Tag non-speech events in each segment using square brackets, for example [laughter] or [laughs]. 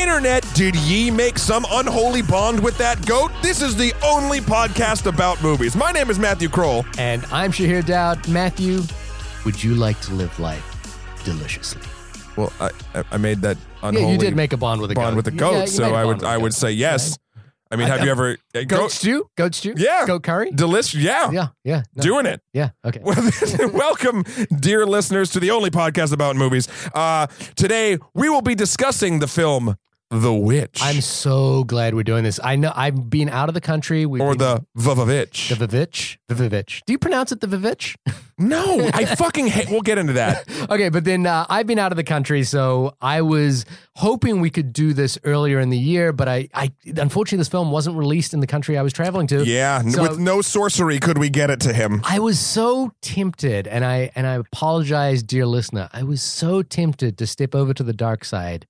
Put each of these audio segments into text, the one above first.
Internet, did ye make some unholy bond with that goat? This is the only podcast about movies. My name is Matthew Kroll. And I'm Shahir Dowd. Matthew, would you like to live life deliciously? Well, I, I- made that unholy yeah, you did make a bond with a bond goat. with a goat, made so a I would I would say yes. I mean, I- have you ever uh, Goat goat stew? Goat stew? Yeah. Goat curry? delicious? Yeah, Yeah, yeah. no, doing it. Yeah, okay. [laughs] Welcome, dear listeners, to the only podcast about movies. Uh, today, we will be discussing the film The Witch, I'm so glad we're doing this. I know I've been out of the country. We've or the Vavavitch. the Vivitch. The Vivitch. Do you pronounce it the Vivitch? [laughs] no, I fucking hate. We'll get into that. [laughs] okay, but then uh, I've been out of the country, so I was hoping we could do this earlier in the year, but I, I unfortunately this film wasn't released in the country I was traveling to. Yeah, So- with no sorcery could we get it to him. I was so tempted, and I and I apologize, dear listener. I was so tempted to step over to the dark side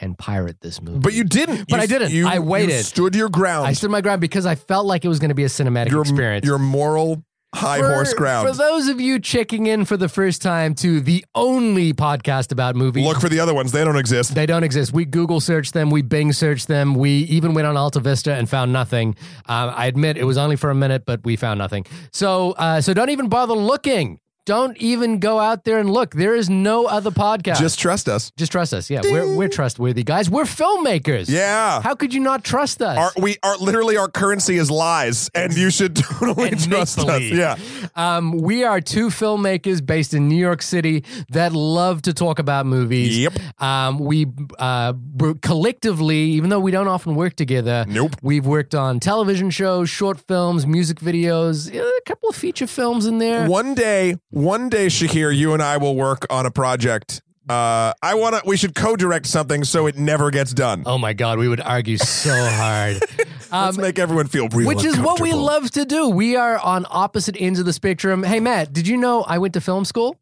and pirate this movie. But you didn't. But You- I didn't. You, I you waited. stood your ground. I stood my ground because I felt like it was going to be a cinematic your, experience. Your moral high For- horse ground. For those of you checking in for the first time to the only podcast about movies. Look for the other ones. They don't exist. They don't exist. We Google searched them. We Bing searched them. We even went on Alta Vista and found nothing. Um, I admit it was only for a minute, but we found nothing. So, uh, so don't even bother looking. Don't even go out there and look. There is no other podcast. Just trust us. just trust us. Yeah, we're we're trustworthy guys. We're filmmakers. Yeah. How could you not trust us? Our, we are literally our currency is lies, and you should [laughs] totally And trust us. Yeah, Um, we are two filmmakers based in New York City that love to talk about movies. Yep. Um, we uh, collectively, even though we don't often work together, Nope. We've worked on television shows, short films, music videos, a couple of feature films in there. One day, one day, Shahir, you and I will work on a project. Uh, I want to. We should co-direct something so it never gets done. Oh my God, we would argue so hard. [laughs] Let's make everyone feel real. Um, Which is what we love to do. We are on opposite ends of the spectrum. Hey, Matt, did you know I went to film school?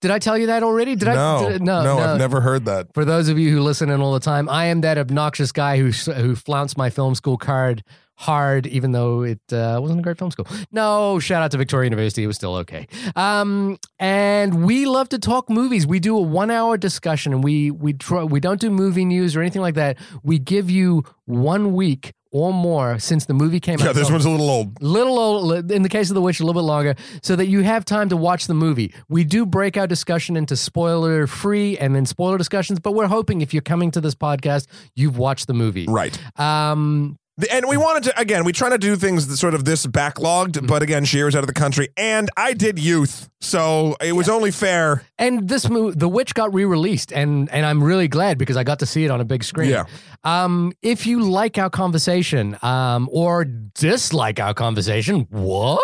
Did I tell you that already? Did no, I? Did, no, no, I've never heard that. For those of you who listen in all the time, I am that obnoxious guy who who flounced my film school card hard, even though it uh, wasn't a great film school. No, shout out to Victoria University; it was still okay. Um, and we love to talk movies. We do a one hour discussion, and we we try, we don't do movie news or anything like that. We give you one week or more since the movie came Yeah, out. this So- one's a little old. little old, in the case of The Witch, a little bit longer, so that you have time to watch the movie. We do break our discussion into spoiler free and then spoiler discussions, but we're hoping if you're coming to this podcast, you've watched the movie. Right. Um, And we wanted to again. We try to do things that sort of this backlogged, Mm-hmm. but again, Shahir's out of the country, and I did youth, so it was only fair. and this movie, The Witch, got re-released, and and I'm really glad because I got to see it on a big screen. Yeah. Um, if you like our conversation, um, or dislike our conversation, what?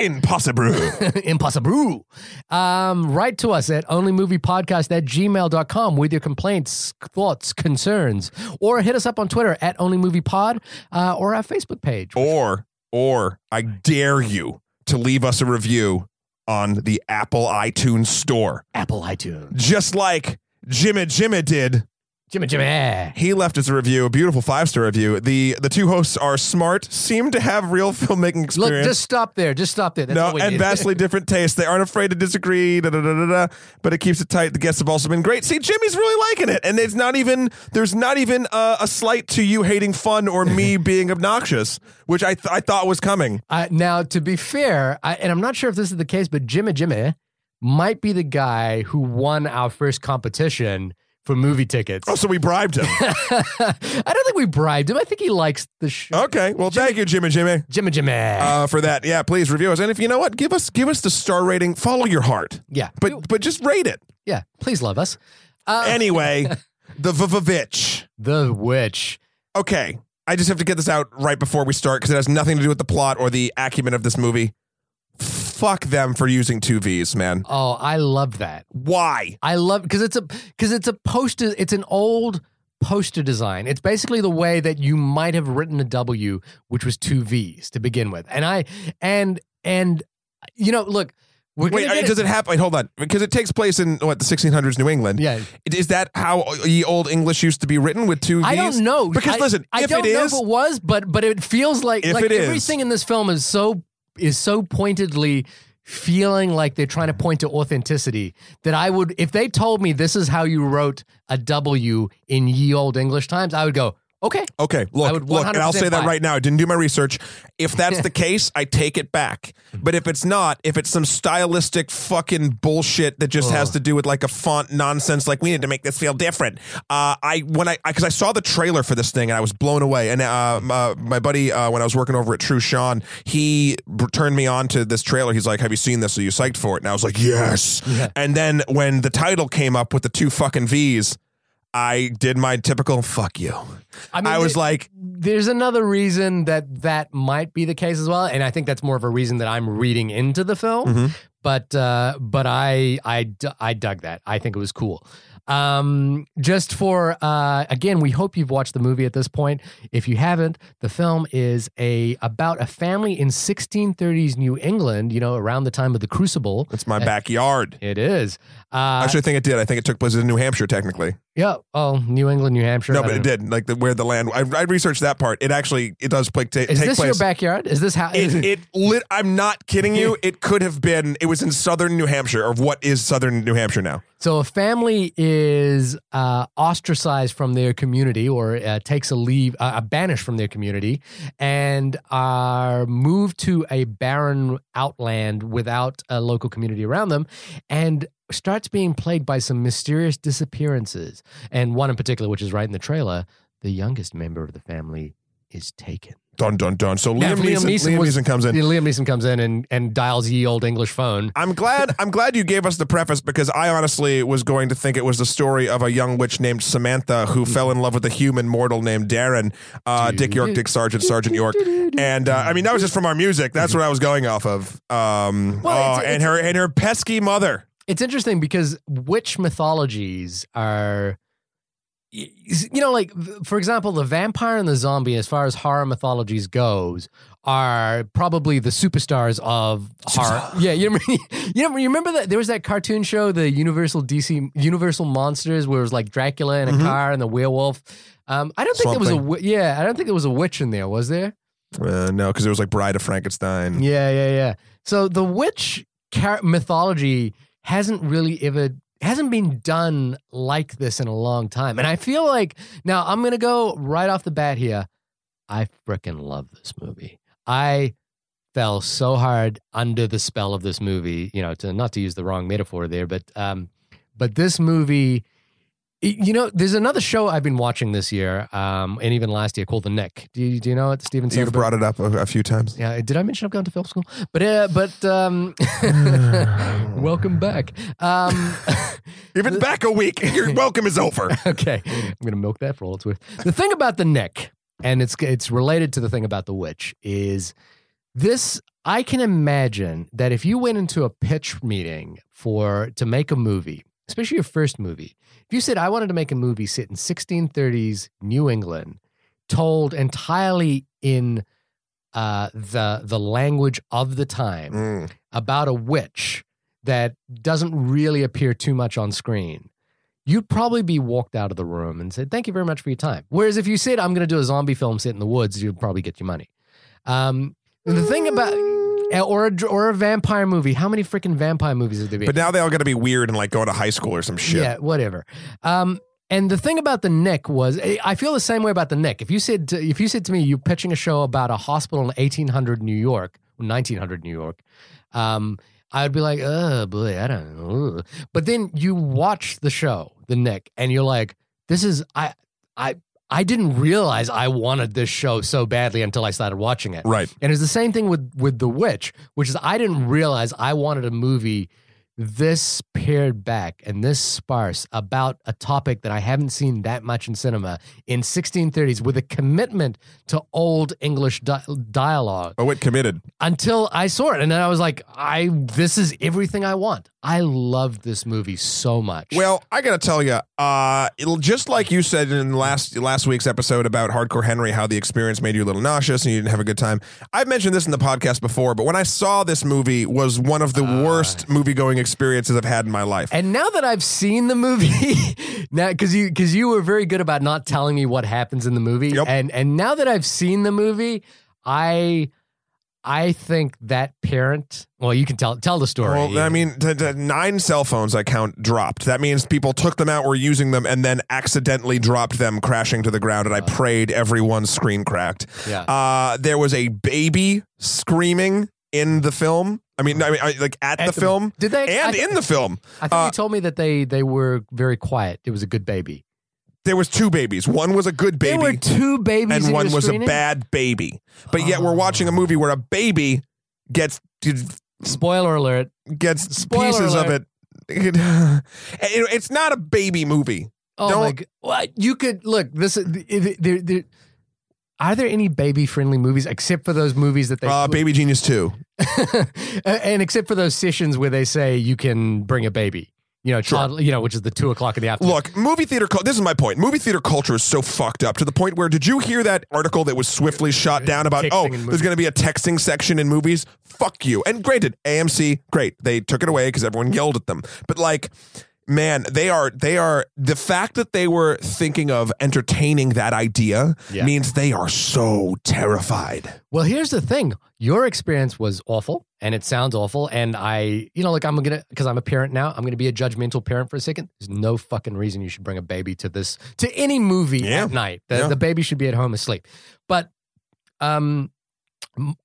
Impossible. [laughs] Impossible. Um, write to us at onlymoviepodcast at gmail.com with your complaints, thoughts, concerns, or hit us up on Twitter at onlymoviepod uh, or our Facebook page. or or I dare you to leave us a review on the Apple iTunes store, Apple iTunes. just like Jimmy Jimmy did. Jimmy Jimmy. He left us a review, a beautiful five star review. The the two hosts are smart, seem to have real [laughs] filmmaking experience. Look, just stop there. Just stop there. That's no, and need. vastly [laughs] different tastes. They aren't afraid to disagree, da, da, da, da, da, but it keeps it tight. The guests have also been great. See, Jimmy's really liking it, and it's not even there's not even uh, a slight to you hating fun or me [laughs] being obnoxious, which I th- I thought was coming. Uh, now, to be fair, I, and I'm not sure if this is the case, but Jimmy Jimmy might be the guy who won our first competition for movie tickets. Oh, so we bribed him. [laughs] I don't think we bribed him. I think he likes the show. okay, well, thank you, Jimmy, Jimmy. Jimmy Jimmy. uh, for that. Yeah, please review us. And if you know what, give us give us the star rating. Follow your heart, yeah. but but just rate it yeah. Please love us. Uh, anyway. [laughs] the Vavavitch. the Witch. Okay, I just have to get this out right before we start because it has nothing to do with the plot or the acumen of this movie. Fuck them for using two V's, man. Oh, I love that. Why? I love because it's a because it's a poster. It's an old poster design. It's basically the way that you might have written a W, which was two V's to begin with. And I and and you know, look, we're Wait, does it happen? Wait, hold on, because it takes place in what the 1600s New England. Yeah. Is that how the old English used to be written with two V's? I don't know Because I, listen, I if don't it know if it was, but but it feels like If like it is- everything in this film is so is so pointedly feeling like they're trying to point to authenticity that I would if they told me this is how you wrote a W in ye old English times, I would go, okay. Okay, look, look, and I'll say that buy. right now. I didn't do my research. If that's the [laughs] case, I take it back. But if it's not, if it's some stylistic fucking bullshit that just has to do with like a font nonsense, like we need to make this feel different. Uh, I when I because I, saw the trailer for this thing and I was blown away. And uh, my, my buddy, uh, when I was working over at True Sean, he turned me on to this trailer. He's like, "Have you seen this? Are you psyched for it?" And I was like, "Yes." And then when the title came up with the two fucking V's. I did my typical fuck you. I, I was there- like, there's another reason that that might be the case as well, and I think that's more of a reason that I'm reading into the film. Mhm. But uh, but I I I dug that. I think it was cool. Um, just for uh, again, we hope you've watched the movie at this point. If you haven't, the film is a about a family in 1630s New England. You know, around the time of the Crucible. It's my backyard. It is. Uh, Actually, I think it did. I think it took place in New Hampshire, technically. Yeah. Oh, New England, New Hampshire. no, I but it know. did. Like the, where the land. I, I researched that part. It actually it does play, ta- Is take this place. your backyard? Is this how? it, [laughs] it lit. I'm not kidding you. It could have been. It was in southern New Hampshire, or what is southern New Hampshire now? So a family is uh, ostracized from their community or uh, takes a leave, uh, banished from their community, and are moved to a barren outland without a local community around them, and starts being plagued by some mysterious disappearances. And one in particular, which is right in the trailer, the youngest member of the family is taken. Dun dun dun. So Now, Liam, Neeson, Liam was- Neeson comes in. Liam Neeson comes in and, and dials ye old English phone. I'm glad. I'm glad you gave us the preface because I honestly was going to think it was the story of a young witch named Samantha who fell in love with a human mortal named Darren, uh, Dick York, Dick Sargent, Sergeant York, and uh, I mean that was just from our music. That's what I was going off of. Um, Well, oh, it's- and her and her pesky mother. It's interesting because which mythologies are, you know, like for example, the vampire and the zombie, as far as horror mythologies goes, are probably the superstars of horror. Yeah, you remember, [laughs] you know, you remember that there was that cartoon show, the Universal DC Universal Monsters, where it was like Dracula in a Mhm. car and the werewolf. Um, I don't think Swamp there was a Thing. wi- yeah, I don't think there was a witch in there. Was there? Uh, no, because it was like Bride of Frankenstein. Yeah, yeah, yeah. So the witch mythology hasn't really ever hasn't been done like this in a long time, and I feel like now I'm gonna go right off the bat here. I freaking love this movie. I fell so hard under the spell of this movie. You know, to not to use the wrong metaphor there, but um, but this movie. You know, there's another show I've been watching this year, um, and even last year called The Knick. Do you, do you know it, Steven You've brought it up a, a few times. Yeah, did I mention I've gone to film school? But uh, but um, [laughs] welcome back. Um, [laughs] You've been back a week. Your [laughs] welcome is over. okay, I'm gonna milk that for all it's worth. The thing about the Knick, and it's it's related to the thing about the witch, is this. I can imagine that if you went into a pitch meeting for to make a movie, especially your first movie, if you said I wanted to make a movie set in 1630s New England, told entirely in uh, the the language of the time Mm. about a witch that doesn't really appear too much on screen, you'd probably be walked out of the room and said, "Thank you very much for your time." Whereas if you said, "I'm going to do a zombie film set in the woods," you'd probably get your money. Um, the thing about or a, or a vampire movie, how many freaking vampire movies have there been? But now they all got to be weird and like going to high school or some shit. Yeah, whatever. Um, and the thing about the Knick was, I feel the same way about the Knick. If you said to, if you said to me, you're pitching a show about a hospital in 1800 New York, 1900 New York, um, I'd be like, oh boy, I don't know. But then you watch the show, the Knick, and you're like, this is I I I didn't realize I wanted this show so badly until I started watching it. Right. And it's the same thing with with The Witch, which is I didn't realize I wanted a movie this pared back and this sparse about a topic that I haven't seen that much in cinema in 1630s with a commitment to old English di- dialogue Oh, it committed. until I saw it and then I was like I this is everything I want. I love this movie so much. Well, I got to tell you, uh, it'll, just like you said in last last week's episode about Hardcore Henry, how the experience made you a little nauseous and you didn't have a good time. I've mentioned this in the podcast before, but when I saw this movie, was one of the worst movie going experiences I've had in my life. And now that I've seen the movie, [laughs] now because you because you were very good about not telling me what happens in the movie, Yep. and and now that I've seen the movie, I I think that parent. Well, you can tell tell the story. Well, I mean, t- t- nine cell phones I count dropped. That means people took them out, were using them, and then accidentally dropped them, crashing to the ground. And I prayed everyone's screen cracked. yeah. Uh, there was a baby screaming in the film. I mean, I mean, I, like at, At the, the- film Did they? and I, in the film. I think uh, you told me that they they were very quiet. It was a good baby. There was two babies. One was a good baby. There were two babies, and one was a bad baby. But yet, we're watching a movie where a baby gets Spoiler alert! gets Spoiler pieces of alert. it. [laughs] It- It's not a baby movie. Oh Don't- my god! You could look this? There, are there any baby friendly movies except for those movies that they Uh, Baby Genius two. [laughs] and except for those sessions where they say you can bring a baby, you know, Sure. you know, which is the two o'clock in the afternoon. Look, movie theater. This is my point. Movie theater culture is so fucked up to the point where did you hear that article that was swiftly shot down about? Texting Oh, there's going to be a texting section in movies. Fuck you. And granted, AMC, great. They took it away because everyone yelled at them. But like. Man, they are they are the fact that they were thinking of entertaining that idea Yeah. means they are so terrified. Well, here's the thing: your experience was awful, and it sounds awful. And I, you know, like I'm gonna because I'm a parent now. I'm gonna be a judgmental parent for a second. There's no fucking reason you should bring a baby to this to any movie Yeah. at night. The, Yeah. the baby should be at home asleep. But, um.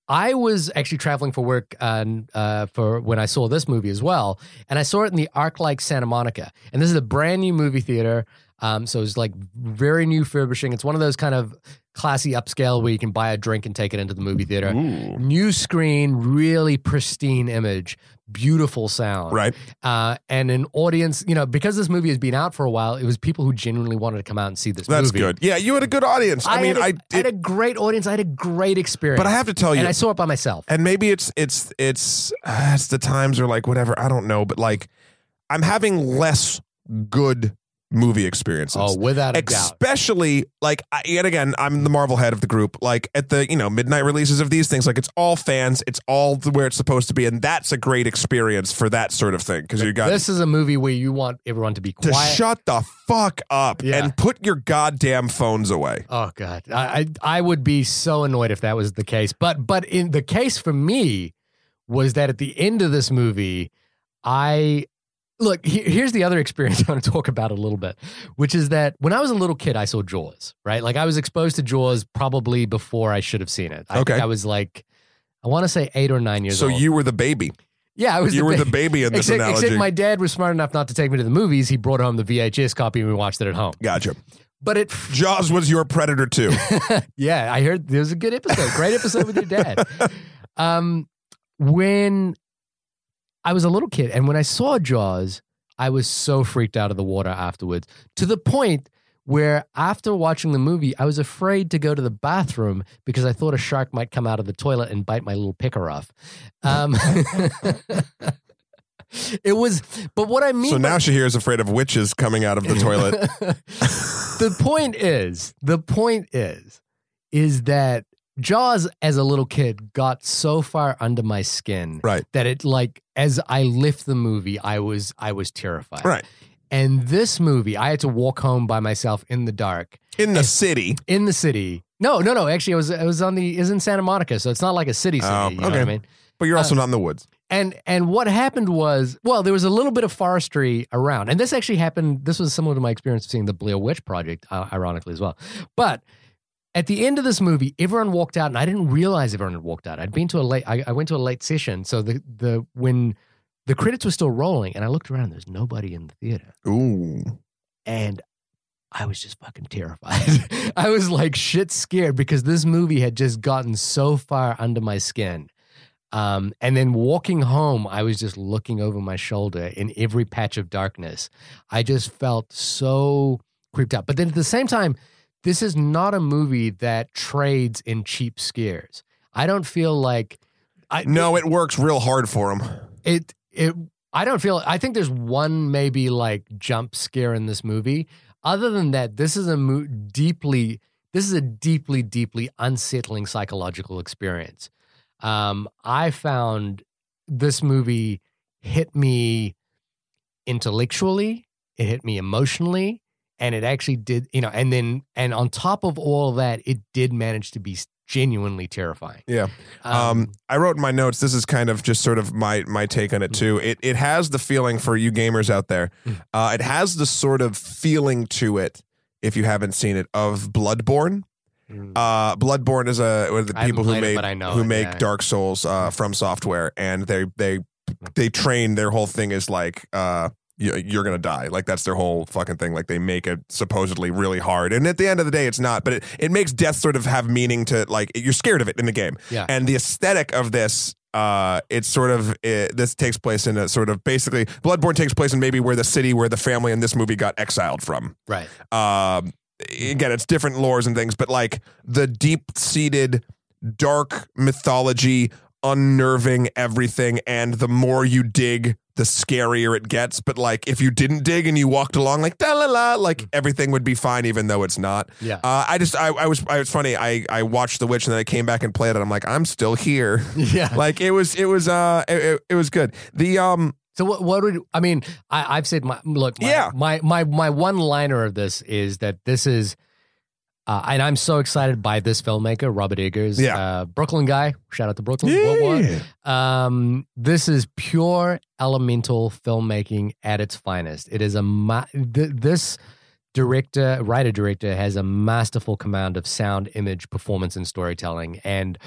I was actually traveling for work uh, for when I saw this movie as well, and I saw it in the ArcLight Santa Monica. And this is a brand new movie theater, um, so it's like very new furbishing. It's one of those kind of classy upscale where you can buy a drink and take it into the movie theater. Ooh. New screen, really pristine image, beautiful sound, Right. Uh, and an audience. You know, because this movie has been out for a while, it was people who genuinely wanted to come out and see this movie. That's movie. good. Yeah, you had a good audience. I, mean, had a- I, I had a great audience. I had a great experience. but I have to tell you, and I saw it by myself. and maybe it's it's it's uh, it's the times or like whatever i don't know but like i'm having less good movie experiences Oh, without a doubt. especially like I, yet again i'm the marvel head of the group like at the you know midnight releases of these things like it's all fans it's all where it's supposed to be and that's a great experience for that sort of thing because you got This is a movie where you want everyone to be to quiet. shut the fuck up Yeah. and put your goddamn phones away Oh God, I, I I would be so annoyed if that was the case. But but in the case for me was that at the end of this movie, I look. he- here's the other experience [laughs] I want to talk about a little bit, which is that when I was a little kid, I saw Jaws. Right, like I was exposed to Jaws probably before I should have seen it. I Okay. think I was like, I want to say eight or nine years so old. So you were the baby yeah, I was. you the were ba- the baby in [laughs] this Except, analogy except my dad was smart enough not to take me to the movies. He brought home the VHS copy and we watched it at home. gotcha But it jaws was your predator too [laughs] yeah, I heard there was a good episode. Great episode with your dad. Um, when I was a little kid and when I saw Jaws, I was so freaked out of the water afterwards to the point where after watching the movie, I was afraid to go to the bathroom because I thought a shark might come out of the toilet and bite my little picker off. Um, [laughs] it was, but what I mean So by- now Shahir is afraid of witches coming out of the toilet. [laughs] the point is, the point is, is that Jaws as a little kid got so far under my skin Right. that it like as I left the movie, I was I was terrified. Right. And this movie, I had to walk home by myself in the dark In the city. in the city. No, no, no. Actually, it was it was on the is in Santa Monica, so it's not like a city city. Oh, you know what I okay. mean? But you're also not in the woods. And and what happened was, well, there was a little bit of forestry around, and this actually happened. This was similar to my experience of seeing the Blair Witch Project, uh, ironically as well. But at the end of this movie, everyone walked out, and I didn't realize everyone had walked out. I'd been to a late, I, I went to a late session, so the the when the credits were still rolling, and I looked around, there's nobody in the theater, Ooh. and I was just fucking terrified. [laughs] I was like shit scared because this movie had just gotten so far under my skin. Um, and then walking home, I was just looking over my shoulder in every patch of darkness. I just felt so creeped out. But then at the same time, this is not a movie that trades in cheap scares. I don't feel like I No, it works real hard for him. it it I don't feel I think there's one maybe like jump scare in this movie. Other than that, this is a mo- deeply this is a deeply deeply unsettling psychological experience. Um I found this movie hit me intellectually, it hit me emotionally, and it actually did, you know, and then and on top of all that, it did manage to be genuinely terrifying. Yeah. Um, I wrote in my notes. This is kind of just sort of my my take on it too. It it has the feeling for you gamers out there. Mm. Uh, it has the sort of feeling to it. If you haven't seen it, of Bloodborne. Mm. Uh, Bloodborne is a one of the people who played it, who it, make yeah. Dark Souls uh, FromSoftware, and they they they train. Their whole thing is like. Uh, you're gonna die. Like that's their whole fucking thing. Like they make it supposedly really hard, and at the end of the day, it's not. But it, it makes death sort of have meaning to like you're scared of it in the game. Yeah. And the aesthetic of this, uh, it's sort of it, this takes place in a sort of basically Bloodborne takes place in maybe where the city where the family in this movie got exiled from. right. Um, again, it's different lores and things, but like the deep seated dark mythology, unnerving everything, and the more you dig, the scarier it gets. But like if you didn't dig and you walked along like da la la, like everything would be fine, even though it's not. Yeah. Uh, I just I, I was I was funny. I I watched The Witch and then I came back and played it. I'm like I'm still here. [laughs] yeah. [laughs] like it was it was uh it, it, it was good. The um So what? What would I mean? I, I've said my look. My, Yeah. My my my one liner of this is that this is, uh, and I'm so excited by this filmmaker, Robert Eggers, Yeah. uh, Brooklyn guy. Shout out to Brooklyn. What? Um, this is pure elemental filmmaking at its finest. It is a ma- th- this director, writer director, has a masterful command of sound, image, performance, and storytelling. And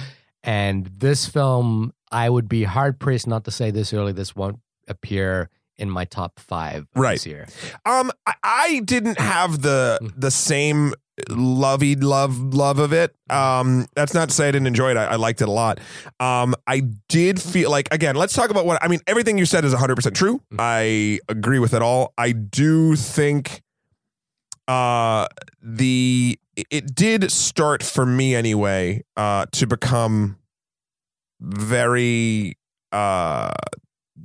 and this film, I would be hard pressed not to say this early. This won't appear in my top five Right. this year. Um, I, didn't have the Mm. the same lovey love love of it. Um, that's not to say I didn't enjoy it. I, I liked it a lot. Um, I did feel like again. Let's talk about what I mean. Everything you said is 100 percent true. Mm. I agree with it all. I do think, uh, the it did start for me anyway. Uh, to become very uh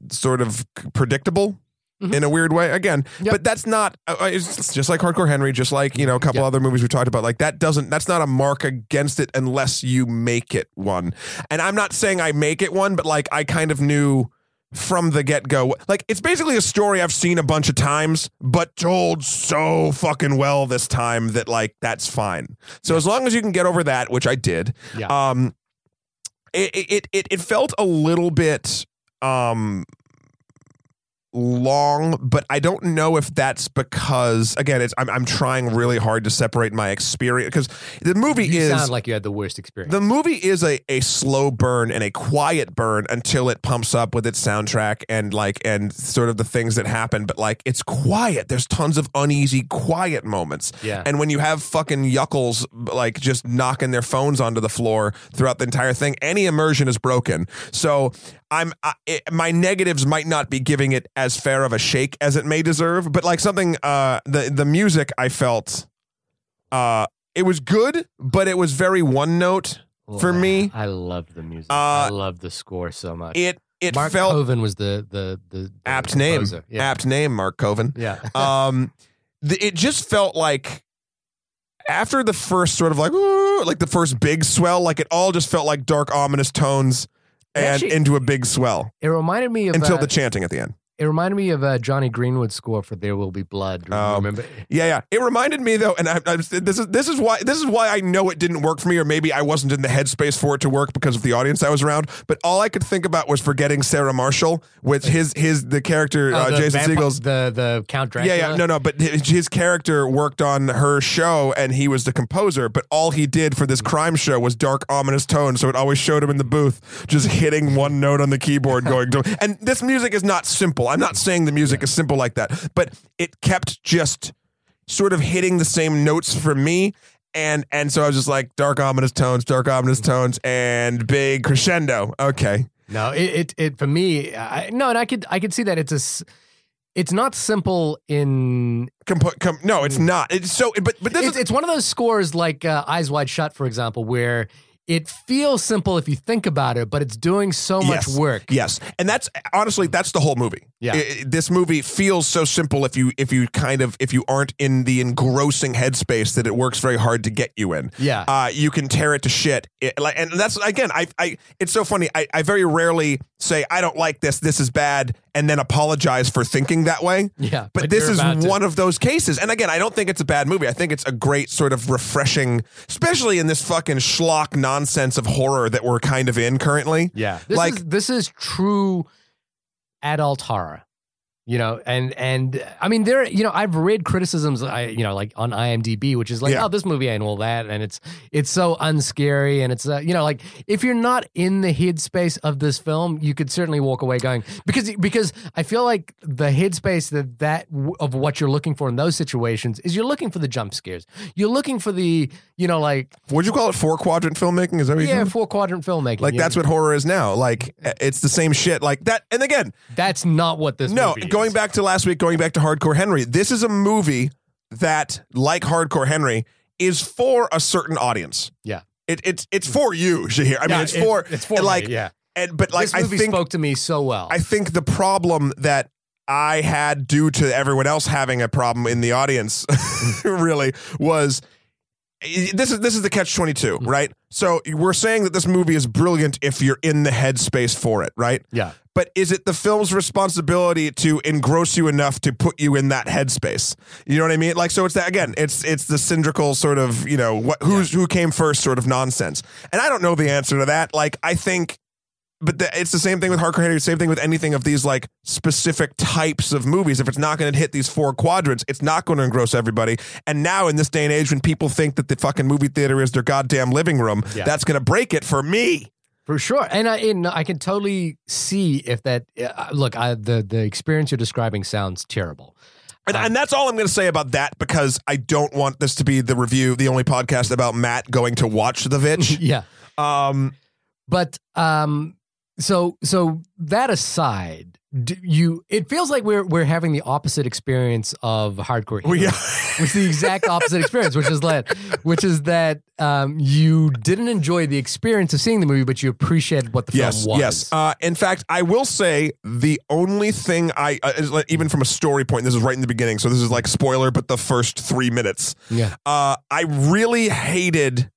sort of predictable Mhm. in a weird way again Yep. but that's not uh, it's just like hardcore henry just like you know a couple Yep. other movies we talked about like that doesn't that's not a mark against it unless you make it one and i'm not saying i make it one but like i kind of knew from the get-go like it's basically a story i've seen a bunch of times but told so fucking well this time that like that's fine so as long as you can get over that which i did Yeah. um it it it, it felt a little bit um long but i don't know if that's because again it's i'm, I'm trying really hard to separate my experience because the movie you is sound like you had the worst experience. the movie is a, a slow burn and a quiet burn until it pumps up with its soundtrack and like and sort of the things that happen but like it's quiet there's tons of uneasy quiet moments yeah. and when you have fucking yuckles like just knocking their phones onto the floor throughout the entire thing, any immersion is broken. So I'm I, it, my negatives might not be giving it as fair of a shake as it may deserve, but like something uh the the music I felt uh it was good, but it was very one note. for me- I love the music. Uh, I love the score so much. It it Mark felt Korven was the the the, the apt name. Yeah. Apt name, Mark Korven. Yeah. [laughs] um th- it just felt like after the first sort of like like the first big swell like it all just felt like dark ominous tones and Actually- into a big swell It reminded me of until uh, the chanting at the end it reminded me of uh, Jonny Greenwood's score for "There Will Be Blood." Oh. Remember? yeah yeah it reminded me though and I, I this is this is why this is why I know it didn't work for me or maybe I wasn't in the headspace for it to work because of the audience I was around but all I could think about was forgetting Sarah Marshall with his his the character Oh, uh, the Jason vampi- Segel's the the Count Dracula. Yeah, yeah, no, no, but his, his character worked on her show and he was the composer, but all he did for this crime show was dark, ominous tone. So it always showed him in the booth just hitting one note on the keyboard going, to, and this music is not simple. I'm not saying the music is simple like that, but it kept just sort of hitting the same notes for me. And and so I was just like dark ominous tones, dark ominous tones, and big crescendo. Okay, No, it, it it for me. I, no, and I could I could see that it's a It's not simple in. Compo- com- no, it's not. It's so, but but this It's, is it's one of those scores like uh, Eyes Wide Shut, for example, where it feels simple if you think about it, but it's doing so much Yes. work. Yes, and that's honestly that's the whole movie. Yeah. I- I- this movie feels so simple if you if you kind of if you aren't in the engrossing headspace that it works very hard to get you in. Yeah. Uh, you can tear it to shit. It, like, and that's again, I, I, it's so funny. I, I very rarely say I don't like this. This is bad, and then apologize for thinking that way. Yeah, But, but this is about to. one of those cases. And again, I don't think it's a bad movie. I think it's a great sort of refreshing, especially in this fucking schlock nonsense of horror that we're kind of in currently. Yeah. This Like- is this is true adult horror. You know, and and I mean there you know, I've read criticisms I you know, like on IMDb, which is like, Yeah. oh, this movie ain't all that, and it's it's so unscary, and it's uh, you know, like if you're not in the headspace of this film, you could certainly walk away going because because I feel like the headspace that that of what you're looking for in those situations is you're looking for the jump scares, you're looking for the you know like Would you call it four quadrant filmmaking? Is that what you yeah four quadrant filmmaking, Like that's what horror is now. Like it's the same shit. Like that. And again, that's not what this no. movie Going back to last week, going back to Hardcore Henry. This is a movie that, like Hardcore Henry, is for a certain audience. Yeah. It, it's it's for you, Shahir. I mean, it's it- for it's for like me, yeah. and but like this I think spoke to me so well. I think the problem that I had due to everyone else having a problem in the audience [laughs] really was this is this is the catch 22, Mm-hmm. right? So we're saying that this movie is brilliant if you're in the headspace for it, right? yeah, But is it the film's responsibility to engross you enough to put you in that headspace? You know what I mean? Like, so it's that again. It's it's the cylindrical sort of you know what who's who came first sort of nonsense. And I don't know the answer to that. Like, I think, but the, it's the same thing with Hardcore Henry. Same thing with anything of these like specific types of movies. If it's not going to hit these four quadrants, it's not going to engross everybody. And now in this day and age, when people think that the fucking movie theater is their goddamn living room, Yeah. that's going to break it for me. for sure. And I and I can totally see if that. Uh, look, I, the the experience you're describing sounds terrible. And, Um, and that's all I'm going to say about that because I don't want this to be the review, the only podcast about Matt going to watch The Vitch. [laughs] yeah, um, but um, so so that aside, you it feels like we're we're having the opposite experience of hardcore. we, which is the exact opposite experience, which is that, which is that um, you didn't enjoy the experience of seeing the movie, but you appreciated what the yes, film was. yes. Uh, in fact, I will say the only thing I, uh, even from a story point, this is right in the beginning, so this is like spoiler, but the first three minutes, yeah, uh, I really hated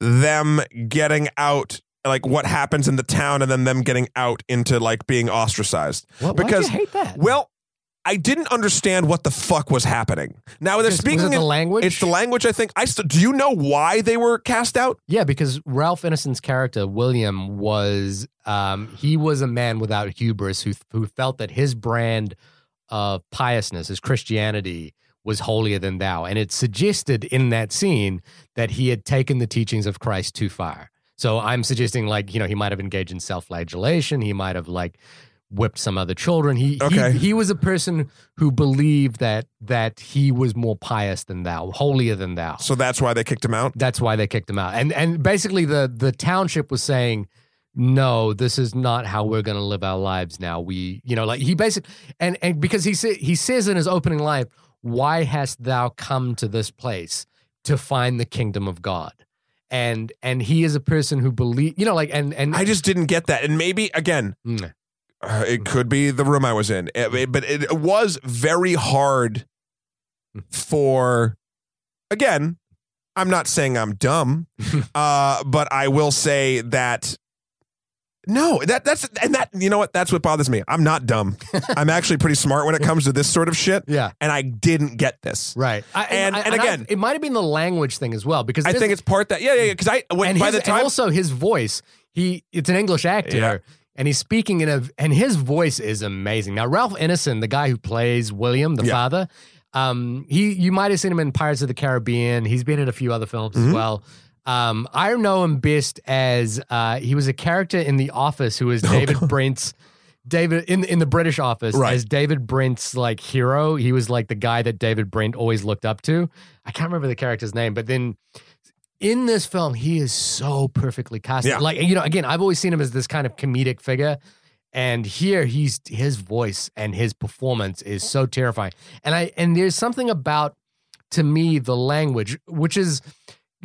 them getting out. Like what happens in the town, and then them getting out into like being ostracized. What, because hate that? Well, I didn't understand what the fuck was happening. Now they're speaking it the in- language? It's the language. I think. I st- do you know why they were cast out? Yeah, because Ralph Ineson's character William was um, he was a man without hubris who who felt that his brand of piousness, his Christianity, was holier than thou, and it suggested in that scene that he had taken the teachings of Christ too far. So I'm suggesting, like you know, he might have engaged in self-flagellation. He might have like whipped some other children. He Okay. he, he was a person who believed that that he was more pious than thou, holier than thou. So that's why they kicked him out. That's why they kicked him out. And and basically the the township was saying, no, this is not how we're going to live our lives now. We, you know, like he basically and and because he sa- he says in his opening line, why hast thou come to this place to find the kingdom of God? And and he is a person who believe, you know, like and and I just didn't get that, and maybe again, Mm. uh, it could be the room I was in, It- it- but it was very hard for. Again, I'm not saying I'm dumb, [laughs] uh, but I will say that. No, that that's and that you know what that's what bothers me. I'm not dumb. [laughs] I'm actually pretty smart when it comes to this sort of shit, yeah, and I didn't get this. right. I, And- I- and I- again- it might have been the language thing as well because I think it's part that yeah yeah because I when, and by his- the and time also his voice he it's an english actor Yeah. and he's speaking in a and his voice is amazing now ralph Ineson, the guy who plays william the Yeah. father um he you might have seen him in pirates of the caribbean he's been in a few other films Mhm. as well um i know him best as uh he was a character in the office who was [laughs] david brent's David in in the British office Right. as David Brent's like hero. He was like the guy that David Brent always looked up to. I can't remember the character's name, but then in this film, he is so perfectly cast. Yeah. Like you know, again, I've always seen him as this kind of comedic figure, and here he's his voice and his performance is so terrifying. And I and there's something about to me the language, which is.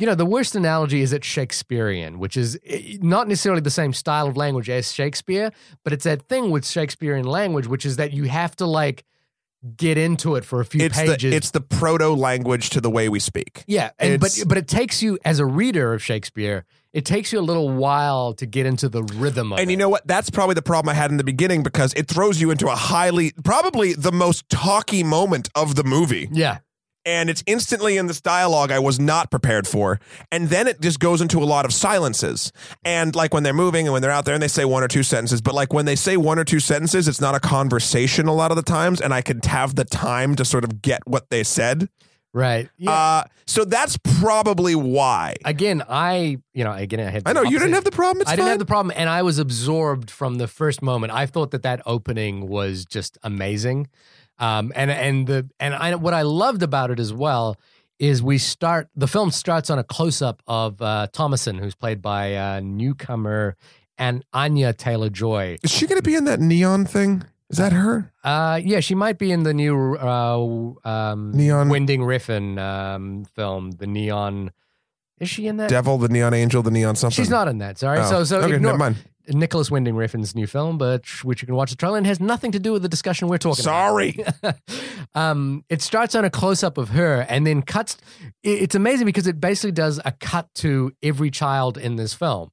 You know, the worst analogy is it's Shakespearean, which is eh, not necessarily the same style of language as Shakespeare, but it's that thing with Shakespearean language, which is that you have to like get into it for a few it's pages. the it's the proto language to the way we speak. Yeah, and, but but it takes you as a reader of Shakespeare, it takes you a little while to get into the rhythm of And it. you know what? That's probably the problem I had in the beginning because it throws you into a highly, probably the most talky moment of the movie. yeah, and it's instantly in this dialogue I was not prepared for. And then it just goes into a lot of silences. And like when they're moving and when they're out there and they say one or two sentences, but like when they say one or two sentences, it's not a conversation a lot of the times. And I could have the time to sort of get what they said. Right. Yeah. Uh, so that's probably why. again, I you know again I had. I know the you didn't have the problem. It's I didn't have the problem, and I was absorbed from the first moment. I thought that that opening was just amazing, um, and and the and I what I loved about it as well is we start the film starts on a close up of uh, Thomasin, who's played by uh, newcomer and Anya Taylor Joy. Is she going to be in that neon thing? Is that her? Uh, yeah, she might be in the new uh, um, Neon- Winding Refn um, film, the Neon. Is she in that? Devil, the neon angel, the neon something. She's not in that. Sorry. Oh. So so okay, ignore never mind. Nicolas Winding Refn's new film, but which you can watch the trailer and has nothing to do with the discussion we're talking Sorry. about. [laughs] um, it starts on a close up of her and then cuts. It's amazing because it basically does a cut to every child in this film.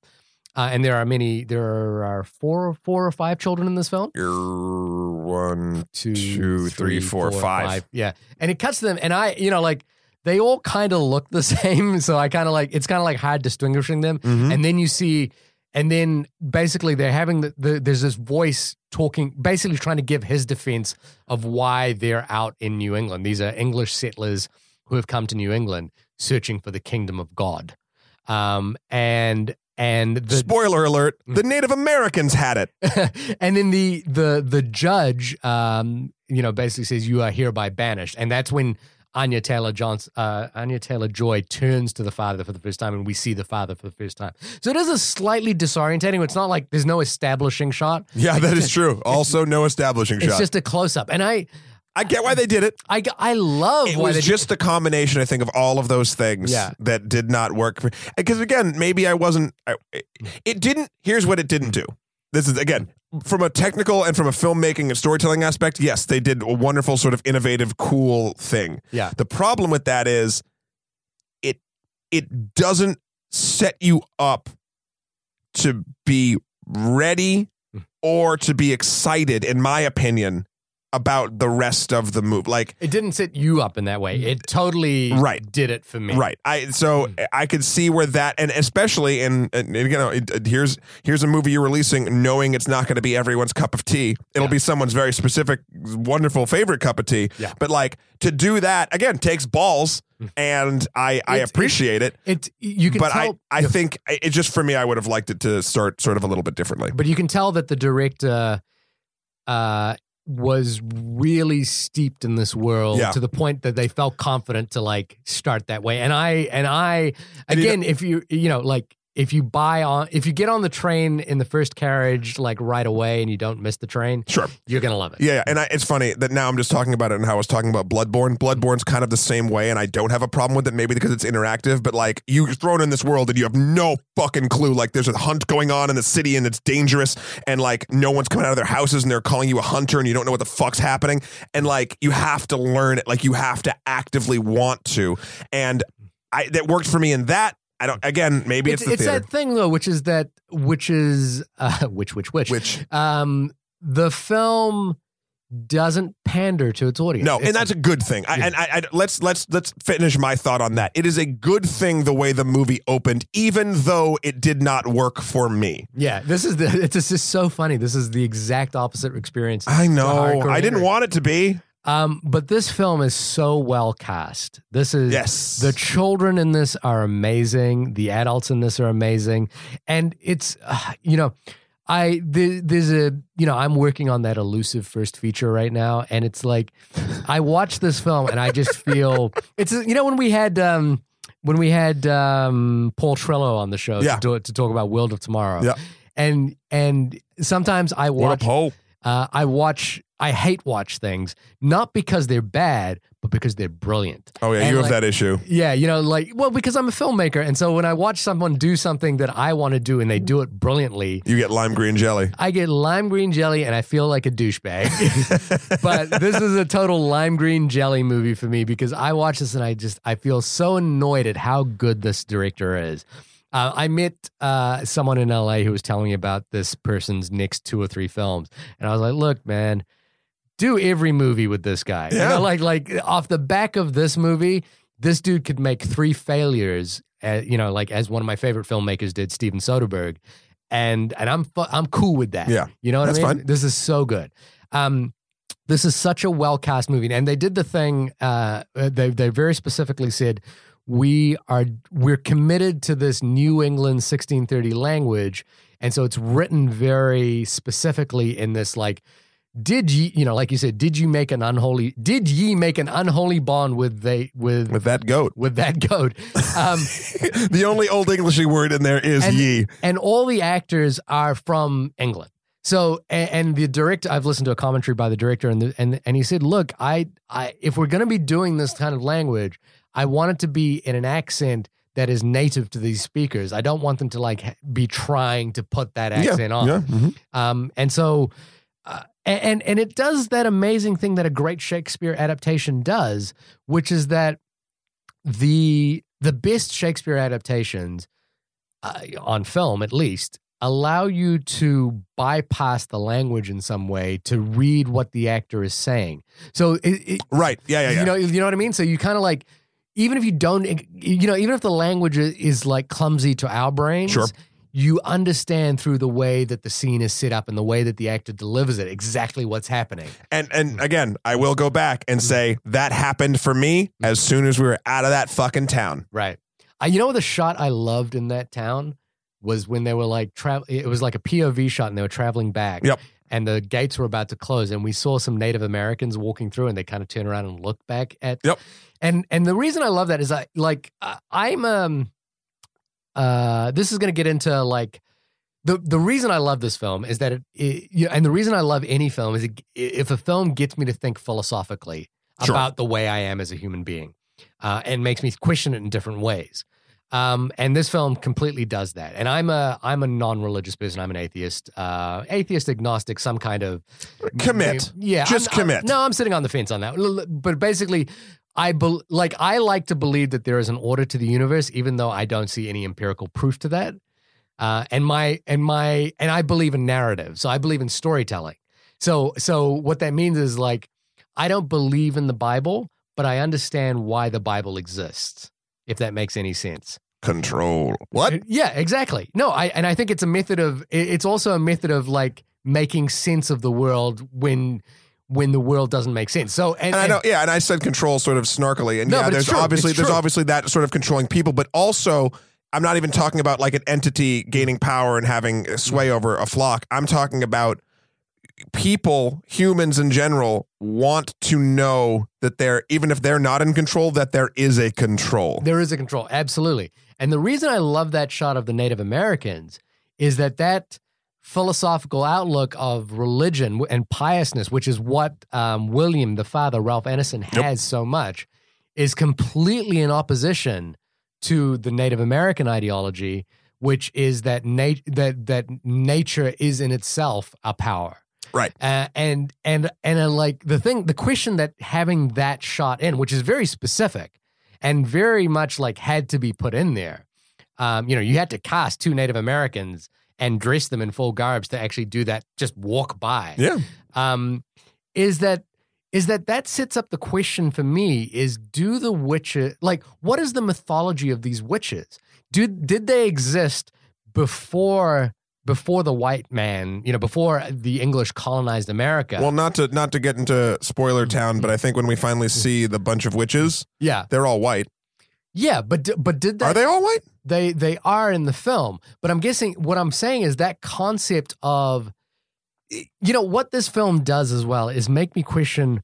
Uh, and there are many. There are four, four or five children in this film. One. Two, Two, three, four, five. Yeah, and it cuts to them, and I, you know, like they all kind of look the [laughs] same. So I kind of like it's kind of like hard distinguishing them. Mhm. And then you see, and then basically they're having the, the there's this voice talking, basically trying to give his defense of why they're out in New England. These are English settlers who have come to New England searching for the kingdom of God. Um, and and the Spoiler alert: the Native Americans had it. [laughs] and then the the the judge, um, you know, basically says you are hereby banished, and that's when Anya Taylor Johnson, uh, Anya Taylor Joy turns to the father for the first time, and we see the father for the first time. So it is a slightly disorientating. It's not like there's no establishing shot. Yeah, that is true. Also, no establishing It's shot. It's just a close up, and I I get why they did it. I I love It why was they just the combination, I think, of all of those things Yeah. that did not work. Because again, maybe I wasn't. I, it didn't. Here's what it didn't do. This is again from a technical and from a filmmaking and storytelling aspect. Yes, they did a wonderful, sort of innovative, cool thing. Yeah. The problem with that is, it it doesn't set you up to be ready Hmm. or to be excited, in my opinion, about the rest of the movie. Like It didn't set you up in that way. It totally Right. did it for me. Right. I so Mm. I could see where that and especially in you know it, it- here's here's a movie you're releasing knowing it's not going to be everyone's cup of tea. It'll Yeah. be someone's very specific wonderful favorite cup of tea. Yeah. But like to do that again takes balls and I I appreciate it. It you can But tell. I I think it just for me I would have liked it to start sort of a little bit differently. but you can tell that the director uh, was really steeped in this world Yeah. to the point that they felt confident to like start that way. And I and I And you again, if you you know like if you buy on if you get on the train in the first carriage like right away and you don't miss the train, Sure. you're gonna love it. Yeah, yeah, and I, it's funny that now I'm just talking about it and how I was talking about Bloodborne. Bloodborne's kind of the same way, and I don't have a problem with it, maybe because it's interactive, but like you're thrown in this world and you have no fucking clue. Like there's a hunt going on in the city and it's dangerous, and like no one's coming out of their houses and they're calling you a hunter and you don't know what the fuck's happening. And like you have to learn it, like you have to actively want to. And I that worked for me in that. I don't again, maybe it's, It's, the it's that thing though, which is that which is uh, which which which Which um the film doesn't pander to its audience. No, It's- and that's a good thing. I, Yeah. and I, I, let's let's let's finish my thought on that. It is a good thing the way the movie opened, even though it did not work for me. Yeah, this is the. [laughs] It's just, so funny. This is the exact opposite experience. I know. I didn't want it to be. Um, but this film is so well cast. This is Yes. The children in this are amazing. The adults in this are amazing, and it's uh, you know. I there, there's a you know I'm working on that elusive first feature right now, and it's like I watch this film and I just [laughs] feel it's you know when we had um when we had um Paul Trello on the show Yeah. to, to talk about World of Tomorrow, Yeah. and and sometimes I watch Poe. uh, I watch I hate watch things not because they're bad, but because they're brilliant. Oh yeah, And you have like- that issue. Yeah, you know, like well, because I'm a filmmaker, and so when I watch someone do something that I want to do and they do it brilliantly, You get lime green jelly. I get lime green jelly and I feel like a douchebag. [laughs] but this is a total lime green jelly movie for me because I watch this and I just I feel so annoyed at how good this director is. Uh, I met uh, someone in LA who was telling me about this person's next two or three films, and I was like, "Look, man, do every movie with this guy. You know, like like off the back of this movie, this dude could make three failures. Uh, you know, like as one of my favorite filmmakers did, Steven Soderbergh, and and I'm fu- I'm cool with that. Yeah. you know what That's I mean. fine. This is so good. Um, this is such a well cast movie, and they did the thing. Uh, they they very specifically said we are we're committed to this New England 1630 language, and so it's written very specifically in this like. Did ye, you know, like you said, did you make an unholy? Did ye make an unholy bond with they with With that goat. with that goat? Um, [laughs] the only old Englishy word in there is And- ye. and all the actors are from England. So and, and the director, I've listened to a commentary by the director, and the, and and he said, "Look, I I if we're going to be doing this kind of language, I want it to be in an accent that is native to these speakers. I don't want them to like be trying to put that accent on. Yeah. mhm. Um, and so, uh, and and it does that amazing thing that a great Shakespeare adaptation does, which is that the the best Shakespeare adaptations uh, on film, at least, allow you to bypass the language in some way to read what the actor is saying. So it, it, Right. Yeah. Yeah. Yeah. you know, you know what I mean. So you kind of like, even if you don't, you know, even if the language is, is like clumsy to our brains, Sure. You understand through the way that the scene is set up and the way that the actor delivers it exactly what's happening. And and again, I will go back and say that happened for me as soon as we were out of that fucking town. Right. I, you know, the shot I loved in that town was when they were like travel. It was like a POV shot, and they were traveling back. Yep. And the gates were about to close, and we saw some Native Americans walking through, and they kind of turn around and look back at. Yep. And and the reason I love that is I like uh, I'm um uh this is gonna get into like the the reason I love this film is that it, it and the reason I love any film is it, if a film gets me to think philosophically Sure. about the way I am as a human being, uh, and makes me question it in different ways. Um, and this film completely does that. And I'm a I'm a non-religious person. I'm an atheist, uh, atheist agnostic, some kind of Commit. Yeah, Just I'm- I'm- commit. no, I'm sitting on the fence on that. But basically, I bel like I like to believe that there is an order to the universe, even though I don't see any empirical proof to that. Uh, and my and my and I believe in narrative, so I believe in storytelling. So so what that means is like I don't believe in the Bible, but I understand why the Bible exists. If that makes any sense. Control. What? Yeah, exactly. No, I and I think it's a method of it's also a method of like making sense of the world when when the world doesn't make sense. So and, And I know, yeah, and I said control sort of snarkily, and No, yeah, there's obviously there's obviously that sort of controlling people, but also I'm not even talking about like an entity gaining power and having Mm. sway over a flock. I'm talking about people, humans in general, want to know that they're even if they're not in control, that there is a control. There is a control, absolutely. And the reason I love that shot of the Native Americans is that that philosophical outlook of religion and piousness, which is what um, William, the father, Ralph Ineson, Yep. has so much, is completely in opposition to the Native American ideology, which is that nat- that that nature is in itself a power. Right. Uh, and and and uh, like the thing, the question that having that shot in, which is very specific and very much like had to be put in there. Um, you know, you had to cast two Native Americans and dress them in full garbs to actually do that. Just walk by. Yeah. Um, is that is that that sets up the question for me? Is do the witches like what is the mythology of these witches? Did did they exist before? Before the white man, you know, before the English colonized America. Well, not to not to get into spoiler town, but I think when we finally see the bunch of witches, yeah, they're all white. Yeah, but but did they Are they all white? They they are in the film, but I'm guessing what I'm saying is that concept of you know what this film does as well is make me question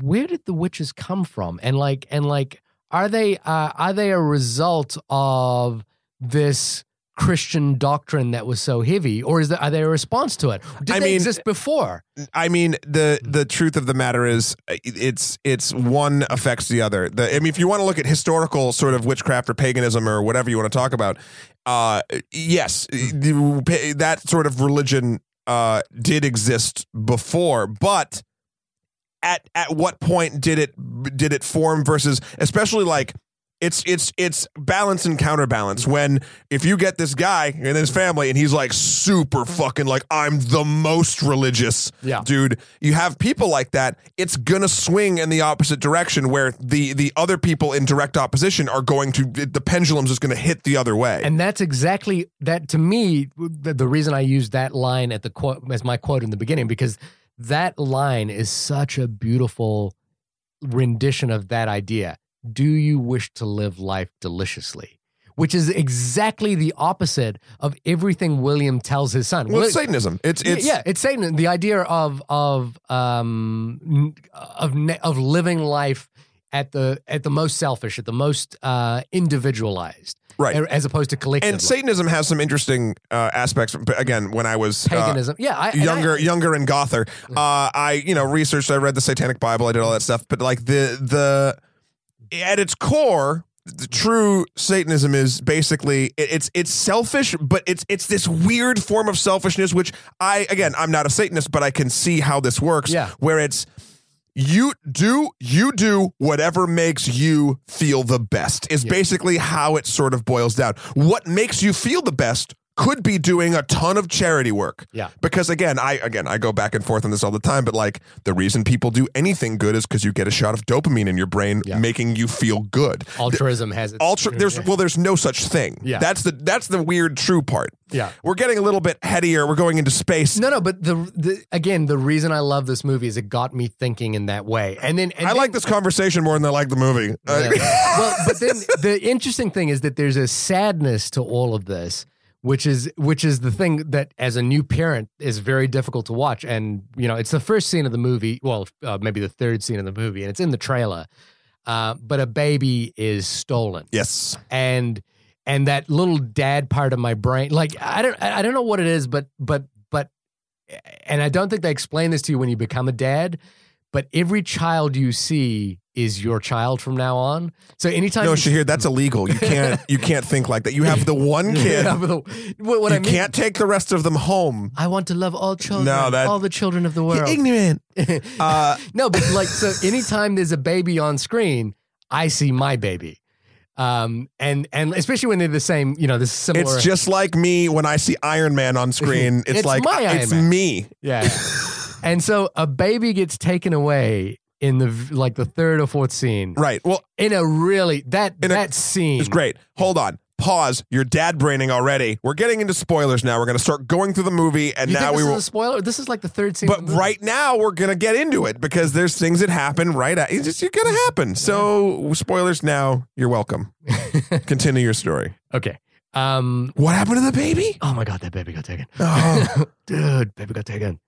where did the witches come from and like and like are they uh, are they a result of this Christian doctrine that was so heavy or is that are they a response to it? Did I they mean- exist before? I mean, the the truth of the matter is, uh, it's it's one affects the other. The, I mean, if you want to look at historical sort of witchcraft or paganism or whatever you want to talk about, uh, yes, the, that sort of religion uh, did exist before, but at at what point did it did it form versus especially like It's it's it's balance and counterbalance. When if you get this guy and his family and he's like super fucking like I'm the most religious Yeah. dude, you have people like that. It's gonna swing in the opposite direction where the the other people in direct opposition are going to the pendulum's just gonna hit the other way. And that's exactly that to me. The, the reason I used that line at the quote as my quote in the beginning because that line is such a beautiful rendition of that idea. Do you wish to live life deliciously? Which is exactly the opposite of everything William tells his son. well, it's Satanism. It's it's yeah, it's Satan. The idea of of um of of living life at the at the most selfish, at the most uh, individualized, right. as opposed to collective. And Satanism has some interesting uh, aspects. But again, when I was uh, paganism. yeah, I, and I- younger younger and gother uh i you know researched i read the satanic bible i did all that stuff but like the the at its core the true satanism is basically it's it's selfish but it's it's this weird form of selfishness which i again i'm not a satanist but i can see how this works Yeah. where it's you do you do whatever makes you feel the best is Yeah. basically how it sort of boils down what makes you feel the best could be doing a ton of charity work Yeah. because again i again i go back and forth on this all the time but like the reason people do anything good is because you get a shot of dopamine in your brain Yeah. making you feel good altruism has its ultra there's well there's no such thing Yeah. that's the that's the weird true part yeah. we're getting a little bit headier we're going into space No, no, but the, the again, the reason I love this movie is it got me thinking in that way, and then and i then- like this conversation more than i like the movie Yeah. [laughs] well, but then the interesting thing is that there's a sadness to all of this, which is which is the thing that as a new parent is very difficult to watch. And you know, it's the first scene of the movie. Well, uh, maybe the third scene of the movie, and it's in the trailer. Uh, but a baby is stolen, yes and and that little dad part of my brain, like I don't I don't know what it is, but but but, and I don't think they explain this to you when you become a dad. But every child you see is your child from now on. So anytime no Shahir, that's illegal you can't you can't think like that you have the one [laughs] kid Yeah, but the- what, what you I mean, can't take the rest of them home I want to love all children, No, that- all the children of the world. You're ignorant [laughs] uh no, but like, so anytime there's a baby on screen, I see my baby. Um, and and especially when they're the same, you know, this similar. It's just like me when I see Iron Man on screen. [laughs] It's, It's like my Iron it's Man. me. yeah. and so a baby gets taken away in the like the third or fourth scene Right. Well, in a really that In a- that scene is great. Hold on. Pause. You're dad braining already. We're getting into spoilers now. We're going to start going through the movie, and You now we will. spoiler? This is like the third scene. But right now, we're going to get into it because there's things that happen right at it's just going to happen. So, spoilers now. You're welcome. [laughs] Continue your story. Okay. Um. What happened to the baby? Oh my god, that baby got taken. Oh, [laughs] Dude, baby got taken.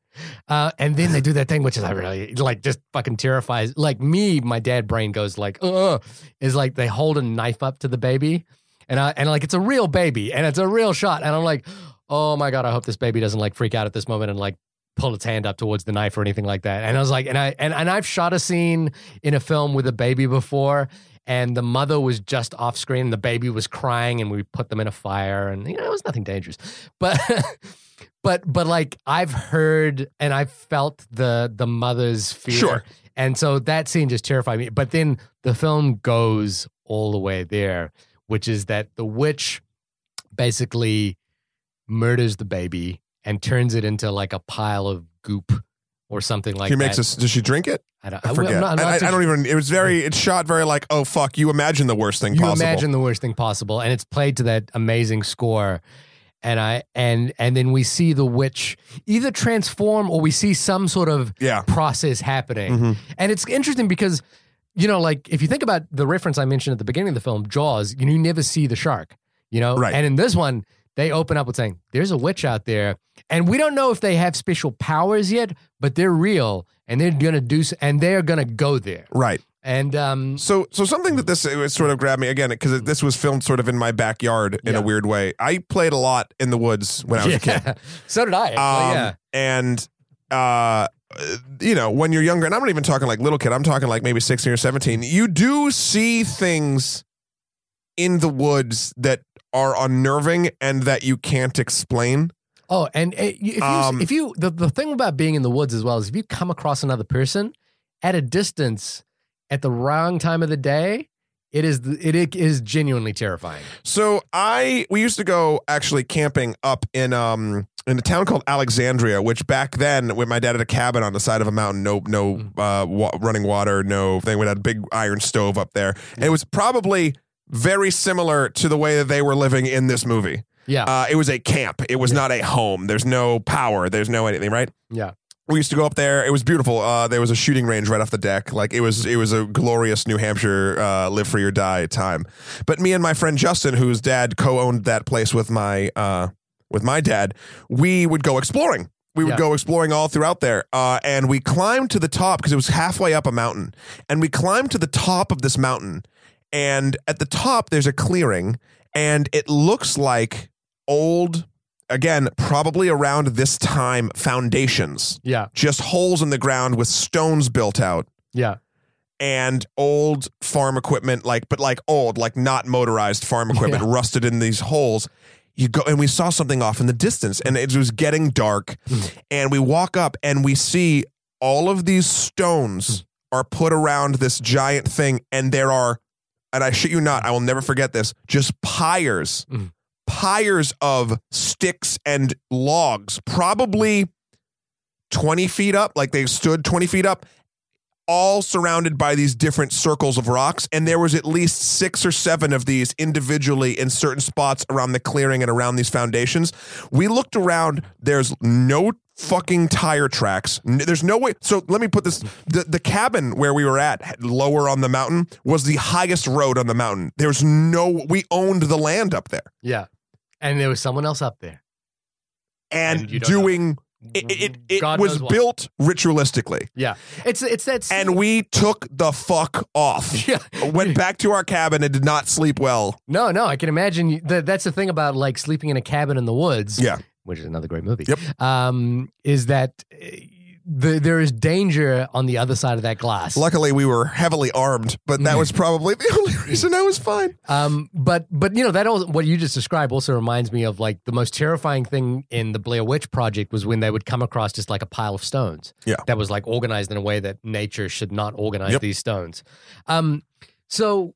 Uh, and then they do that thing, which is I really like, just fucking terrifies. Like me, my dad brain goes like, uh, is like they hold a knife up to the baby, and I and like it's a real baby, and it's a real shot, and I'm like, oh my god, I hope this baby doesn't like freak out at this moment and like pull its hand up towards the knife or anything like that. And I was like, and I and, and I've shot a scene in a film with a baby before. And the mother was just off screen. The baby was crying, and we put them in a fire, and you know it was nothing dangerous. But [laughs] but but like I've heard and I've felt the the mother's fear. Sure. And so that scene just terrified me. But then the film goes all the way there, which is that the witch basically murders the baby and turns it into like a pile of goop or something like that. she makes that. us. Does she drink it? I don't, I forget. not- I'm I, not I, I don't even. It was very. It's shot very like. Oh fuck! You imagine the worst thing possible. you possible. imagine the worst thing possible and it's played to that amazing score and i and and then we see the witch either transform or we see some sort of Yeah. process happening Mhm. and it's interesting because you know like if you think about the reference i mentioned at the beginning of the film jaws you, you never see the shark you know Right. and in this one they open up with saying there's a witch out there and we don't know if they have special powers yet but they're real and they're gonna do and they're gonna go there Right. And um So, so something that this sort of grabbed me again because this was filmed sort of in my backyard in Yeah. a weird way. I played a lot in the woods when I was a kid. [laughs] so did i Um, yeah And uh, you know, when you're younger, and I'm not even talking like little kid. I'm talking like maybe 16 or 17. You do see things in the woods that are unnerving and that you can't explain. Oh, and uh, if you, Um, if you the, the thing about being in the woods as well is if you come across another person at a distance at the wrong time of the day, it is it, it is genuinely terrifying. So I we used to go actually camping up in um in a town called Alexandria, which back then when my dad had a cabin on the side of a mountain, no no uh wa- running water, no thing. We had a big iron stove up there. And it was probably very similar to the way that they were living in this movie. Yeah, Uh, it was a camp. It was not a home. There's no power. There's no anything, right? yeah, we used to go up there. It was beautiful. Uh, there was a shooting range right off the deck. Like it was, it was a glorious New Hampshire uh, live free or die time. But me and my friend Justin, whose dad co-owned that place with my uh, with my dad, we would go exploring. We would Yeah. go exploring all throughout there, uh, and we climbed to the top because it was halfway up a mountain. And we climbed to the top of this mountain, and at the top there's a clearing, and it looks like old. Again, probably around this time, foundations yeah, just holes in the ground with stones built out yeah, and old farm equipment like but like old like not motorized farm equipment Yeah. rusted in these holes you go and we saw something off in the distance and it was getting dark Hmm. and we walk up and we see all of these stones Hmm. are put around this giant thing and there are and I shit you not I will never forget this just pyres Mm. Pyres of sticks and logs probably 20 feet up like they stood 20 feet up all surrounded by these different circles of rocks. And there was at least six or seven of these individually in certain spots around the clearing and around these foundations. We looked around. There's no fucking tire tracks. There's no way. So let me put this the, the cabin where we were at lower on the mountain was the highest road on the mountain. There's no we owned the land up there. Yeah. And there was someone else up there. and, And you don't doing it, it, it God was built ritualistically Yeah, it's it's that. scene- and we took the fuck off [laughs] yeah. went back to our cabin and did not sleep well. No, no, I can imagine. That, that's the thing about like sleeping in a cabin in the woods. Yeah. which is another great movie. Yep. Um, is that uh, the, there is danger on the other side of that glass. Luckily, we were heavily armed, but that was probably the [laughs] only reason I was fine. Um, but but you know that all, what you just described also reminds me of like the most terrifying thing in the Blair Witch Project was when they would come across just like a pile of stones. Yeah. that was like organized in a way that nature should not organize Yep. these stones. Um, so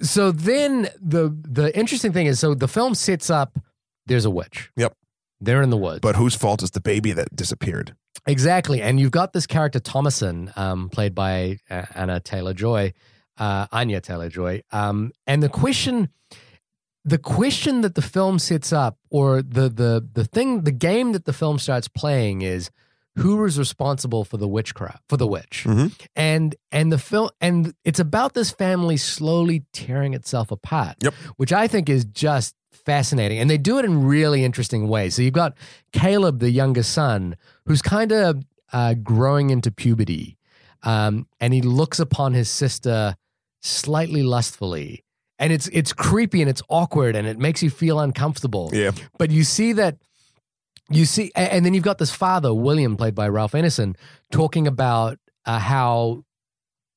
so then the the interesting thing is so the film sets up there's a witch. Yep. They're in the woods. But whose fault is the baby that disappeared? Exactly, and you've got this character Thomasin, um, played by uh, Anna Taylor Joy, uh, Anya Taylor Joy, um, and the question, the question that the film sets up, or the the the thing, the game that the film starts playing is who is responsible for the witchcraft for the witch, Mhm. and and the film, and it's about this family slowly tearing itself apart, Yep. which I think is just fascinating, and they do it in really interesting ways. So you've got Caleb, the younger son, who's kind of uh, growing into puberty, um, and he looks upon his sister slightly lustfully, and it's it's creepy and it's awkward and it makes you feel uncomfortable. Yeah. But you see that. You see, and then you've got this father, William, played by Ralph Ineson, talking about uh, how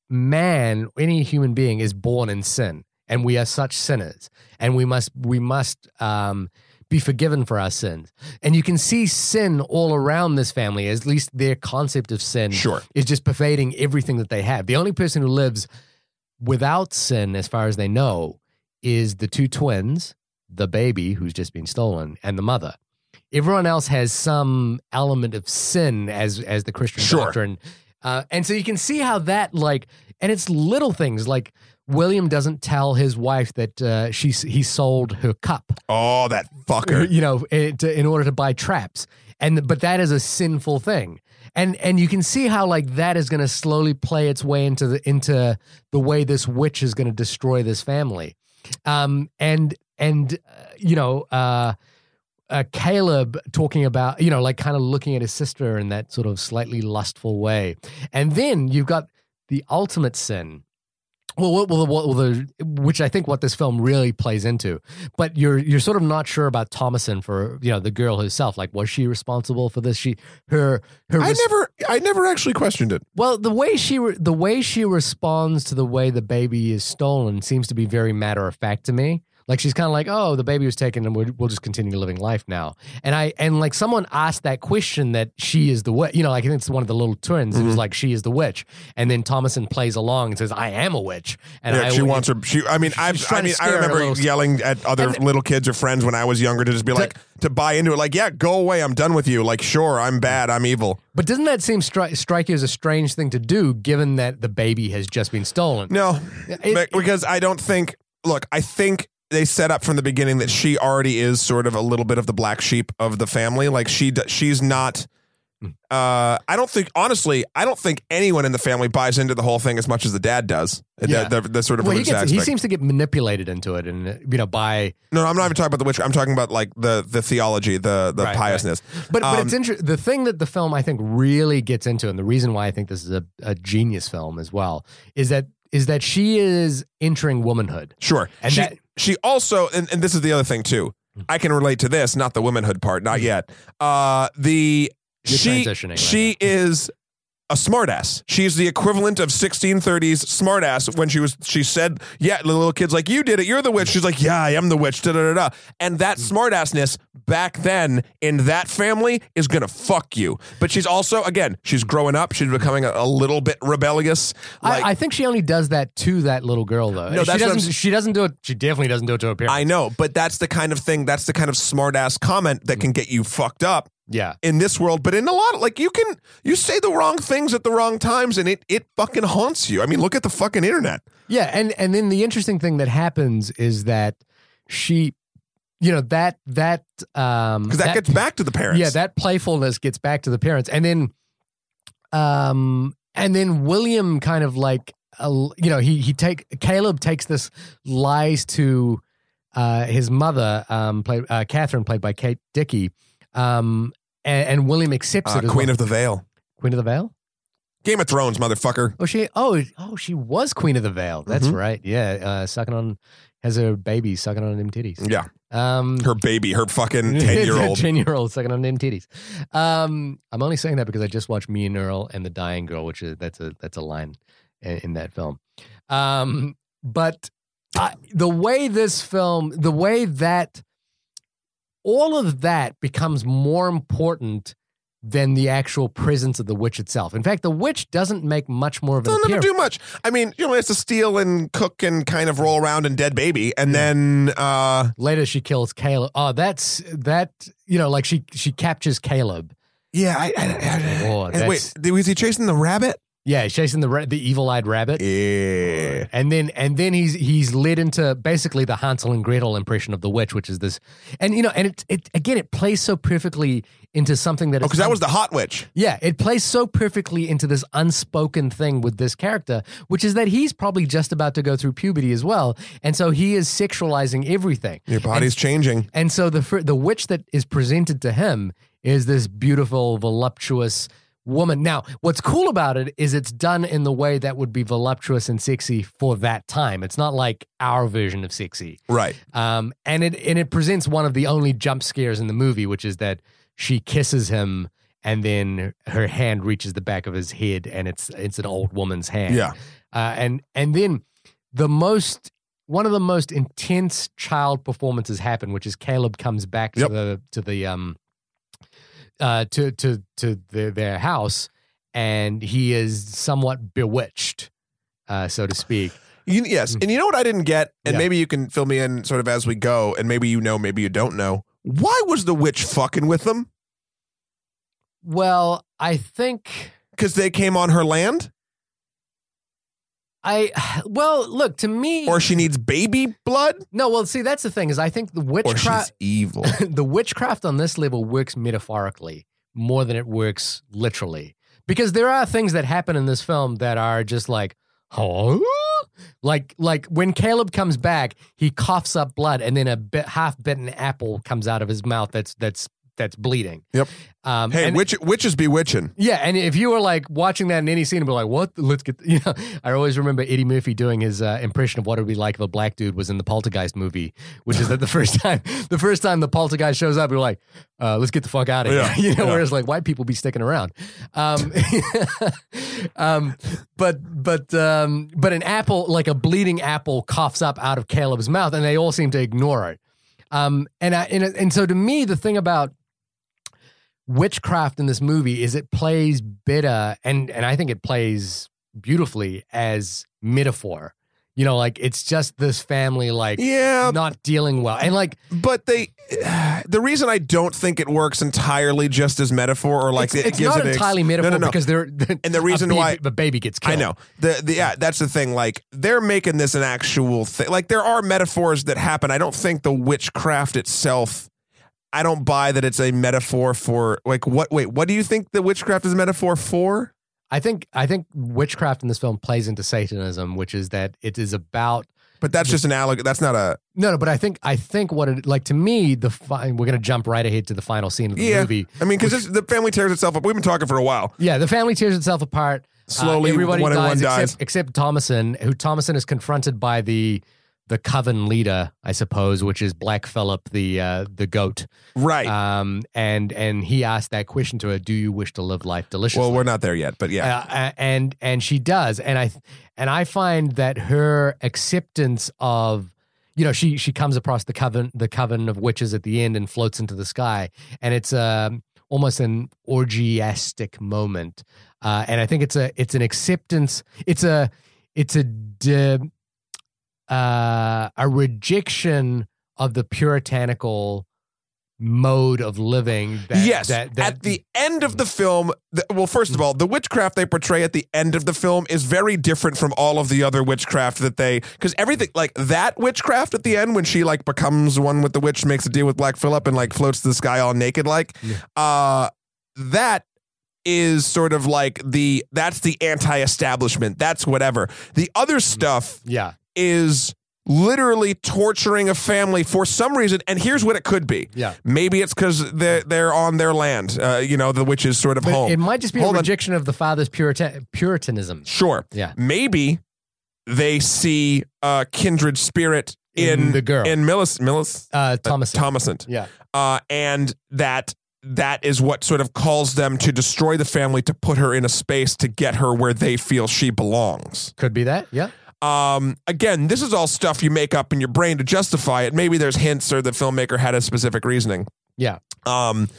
man, any human being, is born in sin, and we are such sinners, and we must we must um, be forgiven for our sins. And you can see sin all around this family. At least their concept of sin Sure. is just pervading everything that they have. The only person who lives without sin, as far as they know, is the two twins, the baby who's just been stolen, and the mother. Everyone else has some element of sin as as the Christian Sure. doctrine, uh, and so you can see how that like, and it's little things like William doesn't tell his wife that uh, she he sold her cup Oh, that fucker. you know, in, to, in order to buy traps. And but that is a sinful thing. And and you can see how like that is going to slowly play its way into the into the way this witch is going to destroy this family. Um and and uh, you know, uh uh, Caleb talking about, you know, like kind of looking at his sister in that sort of slightly lustful way. And then you've got the ultimate sin. Well, well, well, well, the, which I think what this film really plays into, but you're you're sort of not sure about Thomasin for you know the girl herself. Like, was she responsible for this? She her her. I res- never, I never actually questioned it. well, the way she re- the way she responds to the way the baby is stolen seems to be very matter of fact to me. Like she's kind of like, oh, the baby was taken, and we'll, just continue living life now. And I and like someone asked that question that she is the witch. You know, like I think it's one of the little twins. It was Mhm. like she is the witch, and then Thomasin plays along and says, "I am a witch." And yeah, I she wants her. She, I mean, I, I mean, I scare her a remember yelling at other And- little kids or friends when I was younger to just be like, to buy into it. Like, yeah, go away. I'm done with you. Like, sure, I'm bad. I'm evil. But doesn't that seem stri- strike you as a strange thing to do, given that the baby has just been stolen? No, It- because I don't think. Look, I think they set up from the beginning that she already is sort of a little bit of the black sheep of the family. Like she, she's not. Uh, I don't think honestly, I don't think anyone in the family buys into the whole thing as much as the dad does. The- Yeah. The, the, sort of well, he, gets, he seems to get manipulated into it, and you know by. no, I'm not even talking about the witch. I'm talking about like the the theology, the the Right, piousness. But but Um, it's interesting. The thing that the film I think really gets into, and the reason why I think this is a, a genius film as well, is that is that she is entering womanhood. Sure. And she, that- she also, and, and this is the other thing too. I can relate to this, not the womanhood part, not yet. Uh, the You're she transitioning right she is a smartass. She's the equivalent of 1630s smartass when she was she said, "Yeah, the little kid's like, you did it. You're the witch." She's like, "Yeah, I am the witch." Da da da da. And that smartassness back then in that family is gonna fuck you. But she's also again, she's growing up. She's becoming a, a little bit rebellious. Like, I, I think she only does that to that little girl though. No, she doesn't. She doesn't do it. She definitely doesn't do it to her parents. I know, but that's the kind of thing. That's the kind of smartass comment that can get you fucked up yeah. in this world. But in a lot, of, like you can, you say the wrong things at the wrong times, and it it fucking haunts you. I mean, look at the fucking internet. Yeah, and and then the interesting thing that happens is that she, you know, that that um Because that, gets back to the parents. yeah that playfulness gets back to the parents, and then, um, and then William kind of like, uh, you know, he he take Caleb takes this lies to uh his mother, um, played uh, Catherine, played by Kate Dickie, um, and, and William accepts Uh, it Queen well. of the Vale, Queen of the Vale. Game of Thrones, motherfucker. Oh, she oh oh she was Queen of the Vale. That's Mhm. right. Yeah, uh, sucking on has her baby sucking on them titties. Yeah, Um, her baby, her fucking [laughs] ten year old. ten year old sucking on them titties. Um, I'm only saying that because I just watched Me and Earl and the Dying Girl, which is that's a that's a line in, in that film. Um, but I, the way this film, the way that all of that becomes more important than the actual presence of the witch itself. In fact, the witch doesn't make much more of an never appearance. do much. I mean, you know, it's to steal and cook and kind of roll around and dead baby, and then uh Later, she kills Caleb. Oh, that's that. You know, like she she captures Caleb. yeah. I, I, I- Oh, wait, was he chasing the rabbit? Yeah, he's chasing the ra- the evil eyed rabbit. Yeah. And then and then he's he's led into basically the Hansel and Gretel impression of the witch, which is this, and you know, and it it again it plays so perfectly into something that Oh, because that was the hot witch. yeah, it plays so perfectly into this unspoken thing with this character, which is that he's probably just about to go through puberty as well, and so he is sexualizing everything. Your body's changing. And so the the witch that is presented to him is this beautiful, voluptuous woman. Now, what's cool about it is it's done in the way that would be voluptuous and sexy for that time. It's not like our version of sexy. Right. Um, and it and it presents one of the only jump scares in the movie, which is that she kisses him and then her hand reaches the back of his head and it's it's an old woman's hand. Yeah. Uh, and and then the most one of the most intense child performances happen, which is Caleb comes back to Yep. the to the um uh to to to the, their house and he is somewhat bewitched, uh, so to speak. You, yes, and you know what I didn't get, and Yeah. maybe you can fill me in sort of as we go, and maybe you know, maybe you don't know. Why was the witch fucking with them? Well, I think Because they came on her land, I well look to me or she needs baby blood, no well see that's the thing is I think the witchcraft evil. [laughs] the witchcraft on this level works metaphorically more than it works literally. Because there are things that happen in this film that are just like, huh? Like, like when Caleb comes back, he coughs up blood, and then a bit, half-bitten apple comes out of his mouth. That's that's that's bleeding. Yep. Um, Hey, and- witch, witches bewitching. yeah, and if you were like watching that in any scene and be like, "What? Let's get," [laughs] you know, I always remember Eddie Murphy doing his uh, impression of what it would be like if a black dude was in the Poltergeist movie, which is that the [laughs] first time, the first time the Poltergeist shows up, you're like, uh, "Let's get the fuck out of Yeah, here," [laughs] you know. yeah. Whereas like white people be sticking around, um, um, but but um, but an apple, like a bleeding apple, coughs up out of Caleb's mouth, and they all seem to ignore it. Um, and I, and and so to me, the thing about witchcraft in this movie is it plays better and and I think it plays beautifully as metaphor. You know, like it's just this family like Yeah, not dealing well. And like but they. The reason I don't think it works entirely just as metaphor or like it's, it it's gives not it ex- entirely metaphor No, no, no. because they're And the reason baby, why- the baby gets killed. I know the, the yeah that's the thing like they're making this an actual thing like there are metaphors that happen I don't think the witchcraft itself I don't buy that it's a metaphor for like what wait what do you think the witchcraft is a metaphor for I think I think witchcraft in this film plays into Satanism, which is that it is about but that's just an alleg that's not a no, no, but I think I think what it like to me the fi- we're gonna jump right ahead to the final scene of the yeah movie. I mean because the family tears itself up we've been talking for a while Yeah, the family tears itself apart. Uh, Slowly, everybody one dies, one dies. Except, except Thomasin, who Thomasin is confronted by the the coven leader, I suppose, which is Black Phillip, the uh, the goat. right. Um, and and he asked that question to her: "Do you wish to live life deliciously?" well we're not there yet but yeah. Uh, and and she does, and I and I find that her acceptance of you know she she comes across the coven the coven of witches at the end and floats into the sky, and it's um almost an orgiastic moment, uh, and I think it's a it's an acceptance it's a it's a de, uh, a rejection of the puritanical mode of living that yes. that, that at the end of the film, the, well, first of all, the witchcraft they portray at the end of the film is very different from all of the other witchcraft that they, because everything like that witchcraft at the end when she like becomes one with the witch, makes a deal with Black Phillip, and like floats to the sky all naked, like, uh, that is sort of like the that's the anti-establishment. That's whatever. The other stuff yeah is literally torturing a family for some reason. And here's what it could be. yeah. Maybe it's because they're they're on their land. Uh, you know, the witch is sort of But home. it might just be Hold a on. rejection of the father's Purita- Puritanism. sure. Yeah. Maybe they see a kindred spirit in, In the girl. in Millis Millis Uh, Thomas. Thomasin. yeah. Uh, and that that is what sort of calls them to destroy the family to put her in a space to get her where they feel she belongs. Could be that. Yeah. Um, again, this is all stuff you make up in your brain to justify it. Maybe there's hints or the filmmaker had a specific reasoning. Yeah. Um,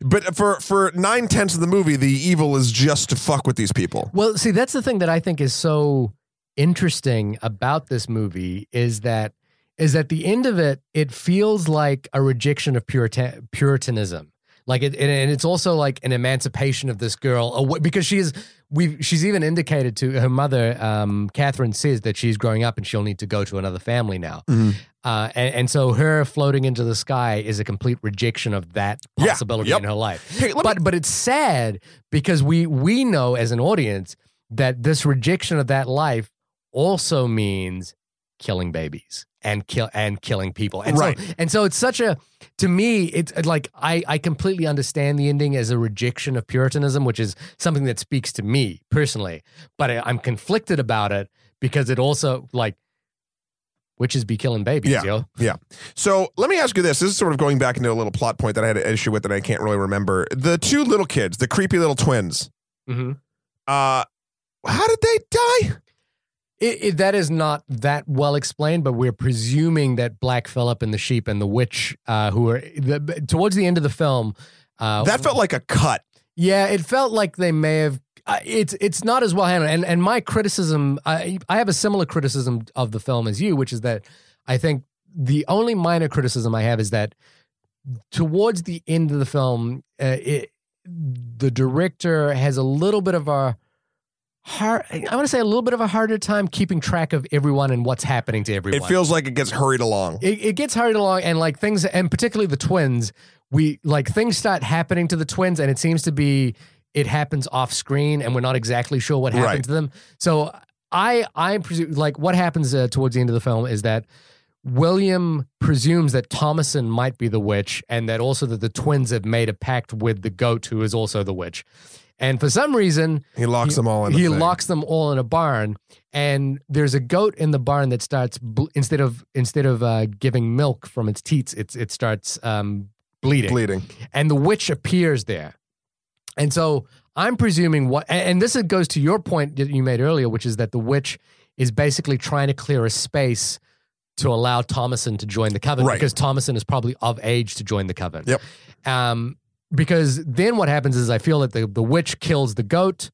but for for nine tenths of the movie, the evil is just to fuck with these people. Well, see, that's the thing that I think is so interesting about this movie is that is at the end of it, it feels like a rejection of Purita- Puritanism. Like it, and it's also like an emancipation of this girl because she is. We she's even indicated to her mother, um, Catherine says that she's growing up and she'll need to go to another family now. Mhm. Uh, and, and so her floating into the sky is a complete rejection of that Yeah, possibility yep. in her life Hey, let me- but but it's sad because we we know as an audience that this rejection of that life also means killing babies and kill and killing people and Right. so and so it's such a to me it's like I I completely understand the ending as a rejection of puritanism which is something that speaks to me personally but I, I'm conflicted about it because it also like witches be killing babies Yeah. yo Yeah. So let me ask you this. This is sort of going back into a little plot point that I had an issue with that I can't really remember. The two little kids, the creepy little twins. mm-hmm. Uh, how did they die? It, it, that is not that well explained, but we're presuming that Black Phillip and the sheep and the witch, uh, who are the, towards the end of the film, uh, That felt like a cut. yeah, it felt like they may have. Uh, it's it's not as well handled, and and my criticism, I I have a similar criticism of the film as you, which is that I think the only minor criticism I have is that towards the end of the film, uh, it, the director has a little bit of a hard. I want to say a little bit of a harder time keeping track of everyone and what's happening to everyone. It feels like it gets hurried along. it, it gets hurried along, and like things, and particularly the twins, we like things start happening to the twins, and it seems to be it happens off screen, and we're not exactly sure what happened Right. to them. So I I presume like what happens uh, towards the end of the film is that William presumes that Thomasin might be the witch, and that also that the twins have made a pact with the goat, who is also the witch. And for some reason, He locks them all in. a he locks them all in a barn, and there's a goat in the barn that starts ble- instead of instead of uh, giving milk from its teats, it's it starts um, bleeding, bleeding. and the witch appears there. And so I'm presuming what, and and this goes to your point that you made earlier, which is that the witch is basically trying to clear a space to allow Thomasin to join the coven Right. because Thomasin is probably of age to join the coven. Yep. Um, because then what happens is I feel that the, the witch kills the goat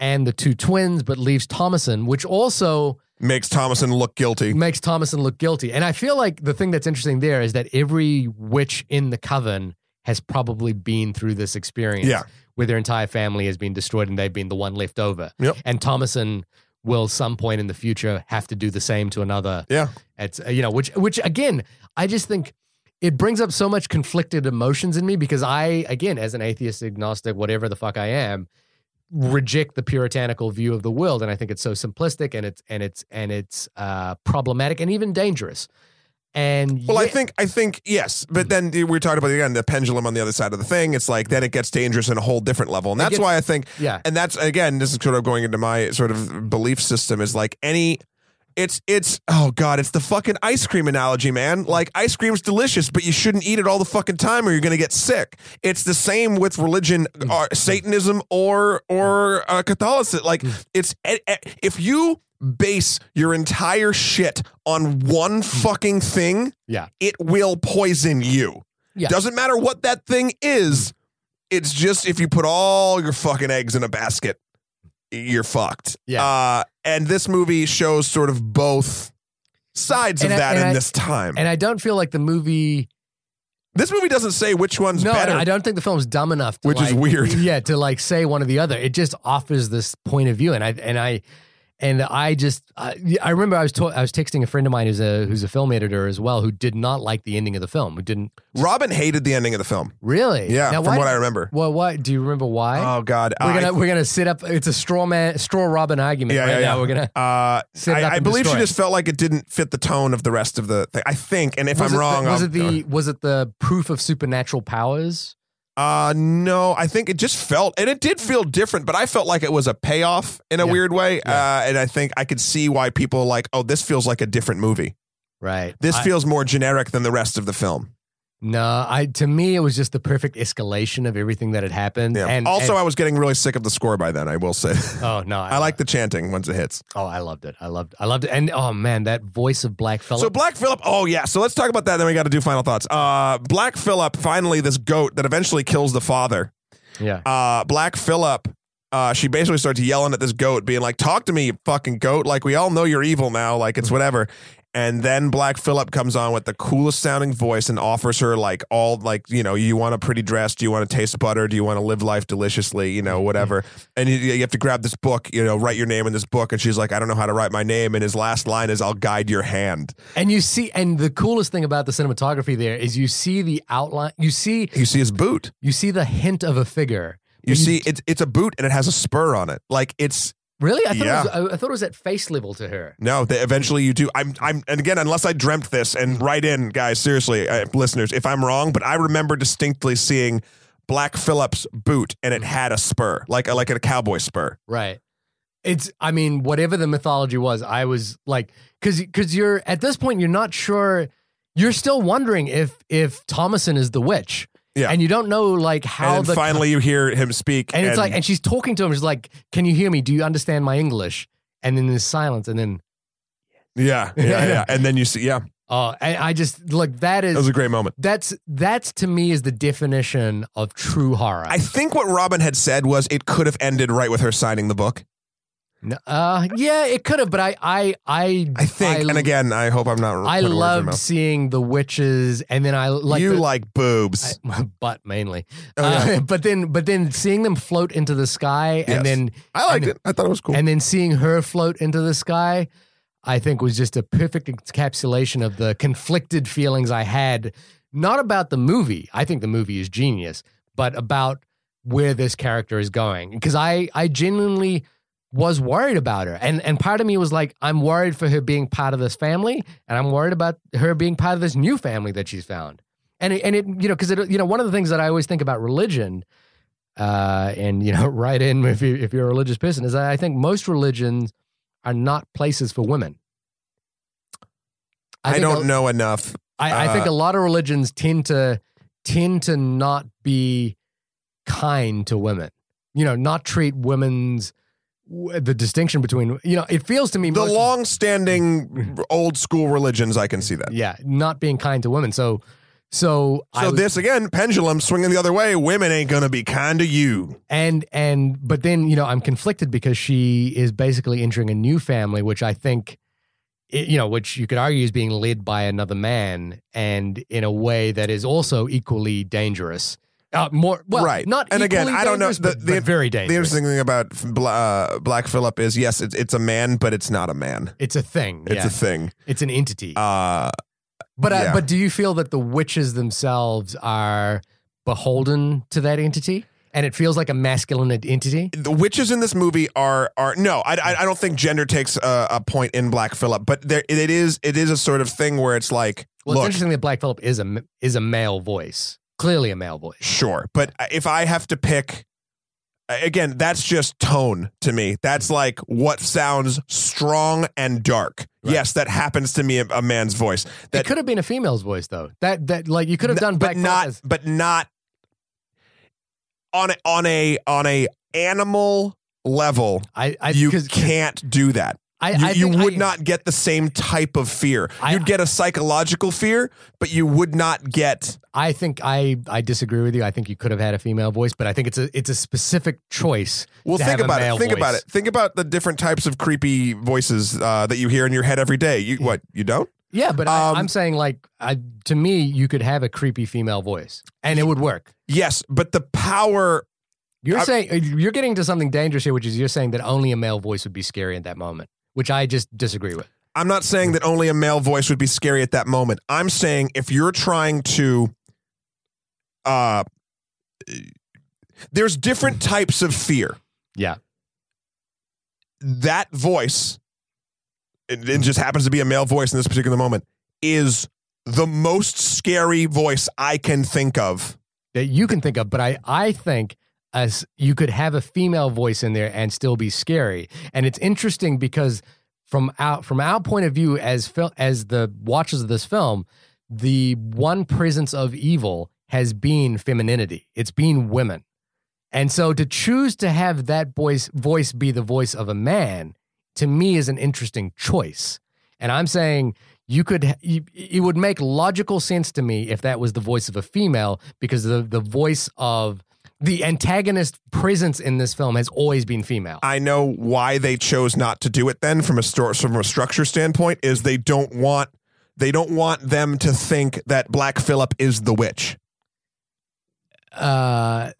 and the two twins, but leaves Thomasin, which also Makes Thomasin look guilty. makes Thomasin look guilty. And I feel like the thing that's interesting there is that every witch in the coven has probably been through this experience Yeah. where their entire family has been destroyed and they've been the one left over. Yep. And Thomasin will some point in the future have to do the same to another Yeah. it's you know, which which again, I just think it brings up so much conflicted emotions in me because I, again, as an atheist, agnostic, whatever the fuck I am, reject the puritanical view of the world, and I think it's so simplistic and it's and it's and it's uh, problematic and even dangerous. And Well, I think I think yes, but then we were talking about again the pendulum on the other side of the thing. It's like then it gets dangerous in a whole different level, and that's gets- why I think yeah, and that's again this is sort of going into my sort of belief system is like any it's it's oh god it's the fucking ice cream analogy man. Like ice cream's delicious but you shouldn't eat it all the fucking time or you're gonna get sick. It's the same with religion or satanism or or uh, catholicism. Like it's eh, eh, if you base your entire shit on one fucking thing yeah, it will poison you. Yeah. doesn't matter what that thing is it's just if you put all your fucking eggs in a basket you're fucked. Yeah. uh, and this movie shows sort of both sides And of I- that in I- this time and I don't feel like the movie. this movie doesn't say which one's No, better I don't think the film's dumb enough. To Which is weird. [laughs] Yeah, to like say one or the other. It just offers this point of view, and I and I and I just I, I remember I was to, I was texting a friend of mine who's a who's a film editor as well, who did not like the ending of the film. Who didn't robin hated the ending of the film really? yeah Now, from why- what i remember Well, what do you remember? Why? oh god we're I- gonna we're gonna sit up. It's a straw man, straw Robin argument Yeah, right yeah, now. We're gonna. uh, Set it up I, I and believe she destroy it. just felt like it didn't fit the tone of the rest of the thing. I think, and if was I'm it wrong, the, was I'll- it the was it the proof of supernatural powers? Uh no, I think it just felt and it did feel different, but I felt like it was a payoff in a Yeah. weird way. Yeah. Uh and I think I could see why people are like, "Oh, this feels like a different movie. Right. This I- feels more generic than the rest of the film." No. I to me it was just the perfect escalation of everything that had happened. Yeah. And also, and- I was getting really sick of the score by then, I will say. oh no, [laughs] I like the chanting once it hits. Oh, I loved it. I loved. I loved it. And oh man, that voice of Black Phillip. So Black Phillip, oh yeah. So let's talk about that. Then we got to do final thoughts. Uh, Black Phillip, finally, this goat that eventually kills the father. yeah. uh, Black Phillip, uh, she basically starts yelling at this goat, being like, "Talk to me, you fucking goat! Like we all know you're evil now. Like it's whatever." And then Black Phillip comes on with the coolest sounding voice and offers her like all like you know you want a pretty dress, do you want to taste butter, do you want to live life deliciously, you know mm-hmm. whatever. And you, you have to grab this book, you know, write your name in this book. And she's like, I don't know how to write my name. And his last line is, "I'll guide your hand." And you see, and the coolest thing about the cinematography there is you see the outline. You see, You see his boot. you see the hint of a figure. You see it's it's a boot and it has a spur on it. Like it's Really? I thought, Yeah. it was, I, thought it was at face level to her. No, they, eventually you do. I'm, I'm, and again, unless I dreamt this, and write in, guys, seriously, uh, listeners, if I'm wrong, but I remember distinctly seeing Black Phillip's boot, and it had a spur, like a, like a cowboy spur. Right. It's. I mean, whatever the mythology was, I was like, because because you're at this point, you're not sure. You're still wondering if if Thomasin is the witch. Yeah. And you don't know like how and the finally, you hear him speak, and it's like, and she's talking to him. She's like, "Can you hear me? Do you understand my English?" And then there's silence, and then, yeah, yeah, [laughs] yeah, and then you see, yeah, oh, I, I just like that is. that was a great moment. that's that's to me is the definition of true horror. I think what Robin had said was it could have ended right with her signing the book. No, uh, yeah, it could have, but I, I, I, I think, and again, I hope I'm not. I putting words in your loved seeing the witches, and then I like you the- like boobs. I, butt mainly, Oh, yeah. uh, [laughs] but then, but then seeing them float into the sky, Yes. and then I liked and- it. I thought it was cool. and then seeing her float into the sky, I think was just a perfect encapsulation of the conflicted feelings I had, not about the movie. I think the movie is genius, but about where this character is going. Because I, I genuinely was worried about her. And and part of me was like, I'm worried for her being part of this family, and I'm worried about her being part of this new family that she's found. And it, and it you know because it you know one of the things that I always think about religion, uh, and you know [laughs] right in if you if you're a religious person is that I think most religions are not places for women. I, think don't a- know enough. I, I think Uh, a lot of religions tend to tend to not be kind to women. You know, not treat women's the distinction between you know. It feels to me The most- long-standing [laughs] old school religions, I can see that. yeah, not being kind to women. So, so So was- this again, pendulum swinging the other way. Women ain't gonna be kind to you. and and but then you know I'm conflicted because she is basically entering a new family, which I think. You know, which you could argue is being led by another man, and in a way that is also equally dangerous. Uh, more well, Right. Not And again, I don't know- the- but, the- but very The dangerous. interesting thing about uh, Black Phillip is yes, it's it's a man, but it's not a man. It's a thing. It's yeah. a thing. it's an entity. Uh, but uh, yeah. but do you feel that the witches themselves are beholden to that entity, and it feels like a masculine entity? the witches in this movie are are no, I, I, I don't think gender takes a, a point in Black Phillip, but there it is it is a sort of thing where it's like, Well, it's interesting that Black Phillip is a is a male voice, clearly a male voice. sure, but if I have to pick. Again, that's just tone to me. That's mm-hmm. like what sounds strong and dark. Right. Yes, that happens to me a, a man's voice. it That could have been a female's voice though. That that like you could have done but not as- but not on a, on a on a animal level. I, I you can't do that. I, You, I you would I- not get the same type of fear. You'd get a psychological fear, but you would not get. I think I I disagree with you. I think you could have had a female voice, but I think it's a it's a specific choice. Well, think about it. Think about it. Think about the different types of creepy voices uh, that you hear in your head every day. You what? You don't? Yeah, but Um, I, I'm saying like I, to me, you could have a creepy female voice, and it would work. Yes, but the power. You're I- saying you're getting to something dangerous here, which is you're saying that only a male voice would be scary at that moment, which I just disagree with. I'm not saying that only a male voice would be scary at that moment. I'm saying if you're trying to, uh, there's different types of fear. Yeah. That voice, it, it just happens to be a male voice in this particular moment, is the most scary voice I can think of. That you can think of, but I I think as you could have a female voice in there and still be scary, and it's interesting because from our from our point of view as fil- as the watchers of this film, the one presence of evil has been femininity. It's been women. And so to choose to have that voice voice be the voice of a man to me is an interesting choice. And I'm saying you could you, it would make logical sense to me if that was the voice of a female because the the voice of the antagonist presence in this film has always been female. I know why they chose not to do it. Then, from a store, from a structure standpoint, is they don't want they don't want them to think that Black Phillip is the witch. Uh,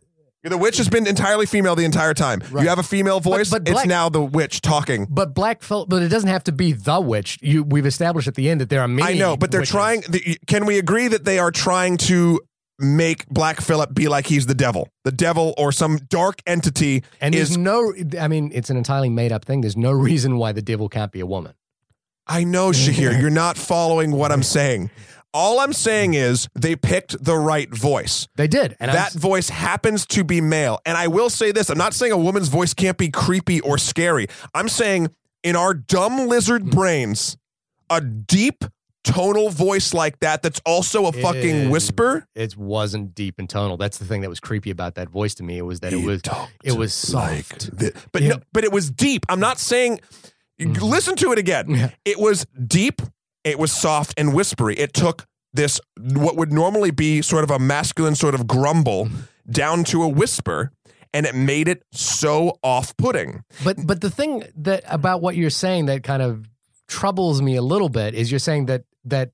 The witch has been entirely female the entire time. Right. You have a female voice. but it's Black- now the witch talking. but Black Phillip, but it doesn't have to be the witch. You, we've established at the end that there are many. I know, but they're witches. trying. The, can we agree that they are trying to make Black Phillip be like he's the devil, the devil or some dark entity? And there's no, I mean, it's an entirely made up thing. There's no reason why the devil can't be a woman. I know, Shahir, you're not following what I'm saying. All I'm saying is they picked the right voice. They did. And that I'm, voice happens to be male. And I will say this I'm not saying a woman's voice can't be creepy or scary. I'm saying in our dumb lizard brains, a deep tonal voice like that, that's also a fucking Ew. whisper. it wasn't deep and tonal. That's the thing that was creepy about that voice to me. It was that it He was, it was soft. thi- but Yeah. no, but it was deep. I'm not saying. Mhm. Listen to it again. Yeah. It was deep. It was soft and whispery. It took this what would normally be sort of a masculine sort of grumble Mm-hmm. down to a whisper, and it made it so off-putting. But but the thing that about what you're saying that kind of troubles me a little bit is you're saying that that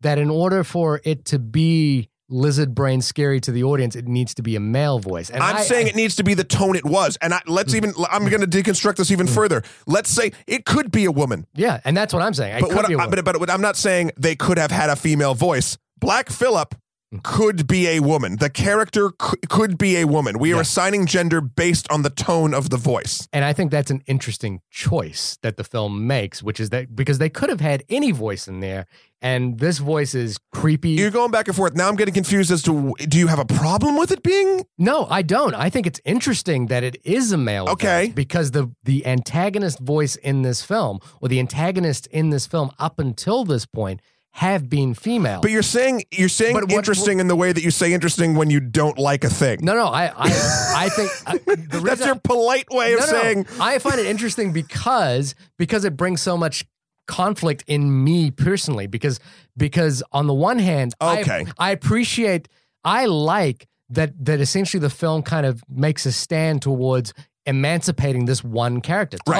that in order for it to be lizard brain scary to the audience, it needs to be a male voice. And I'm I- saying I- it needs to be the tone it was, and I, let's even. I'm going to deconstruct this Mm. even further. Let's say it could be a woman. yeah, and that's what I'm saying. But what, be a I, woman. but, but what I'm not saying they could have had a female voice. Black Phillip could be a woman. The character c- could be a woman. We are Yeah. assigning gender based on the tone of the voice. And I think that's an interesting choice that the film makes, which is that because they could have had any voice in there, and this voice is creepy. You're going back and forth. Now I'm getting confused as to do you have a problem with it being? no, I don't. I think it's interesting that it is a male. Okay. voice because the the antagonist voice in this film, or the antagonist in this film up until this point, have been female. But you're saying you're saying what- interesting in the way that you say interesting when you don't like a thing. no, no, I, I, I [laughs] think I, the That's your polite way of No, no, saying I find it interesting because because it brings so much conflict in me personally. Because because on the one hand, I- Okay. I, appreciate, I like that that essentially the film kind of makes a stand towards emancipating this one character, Right.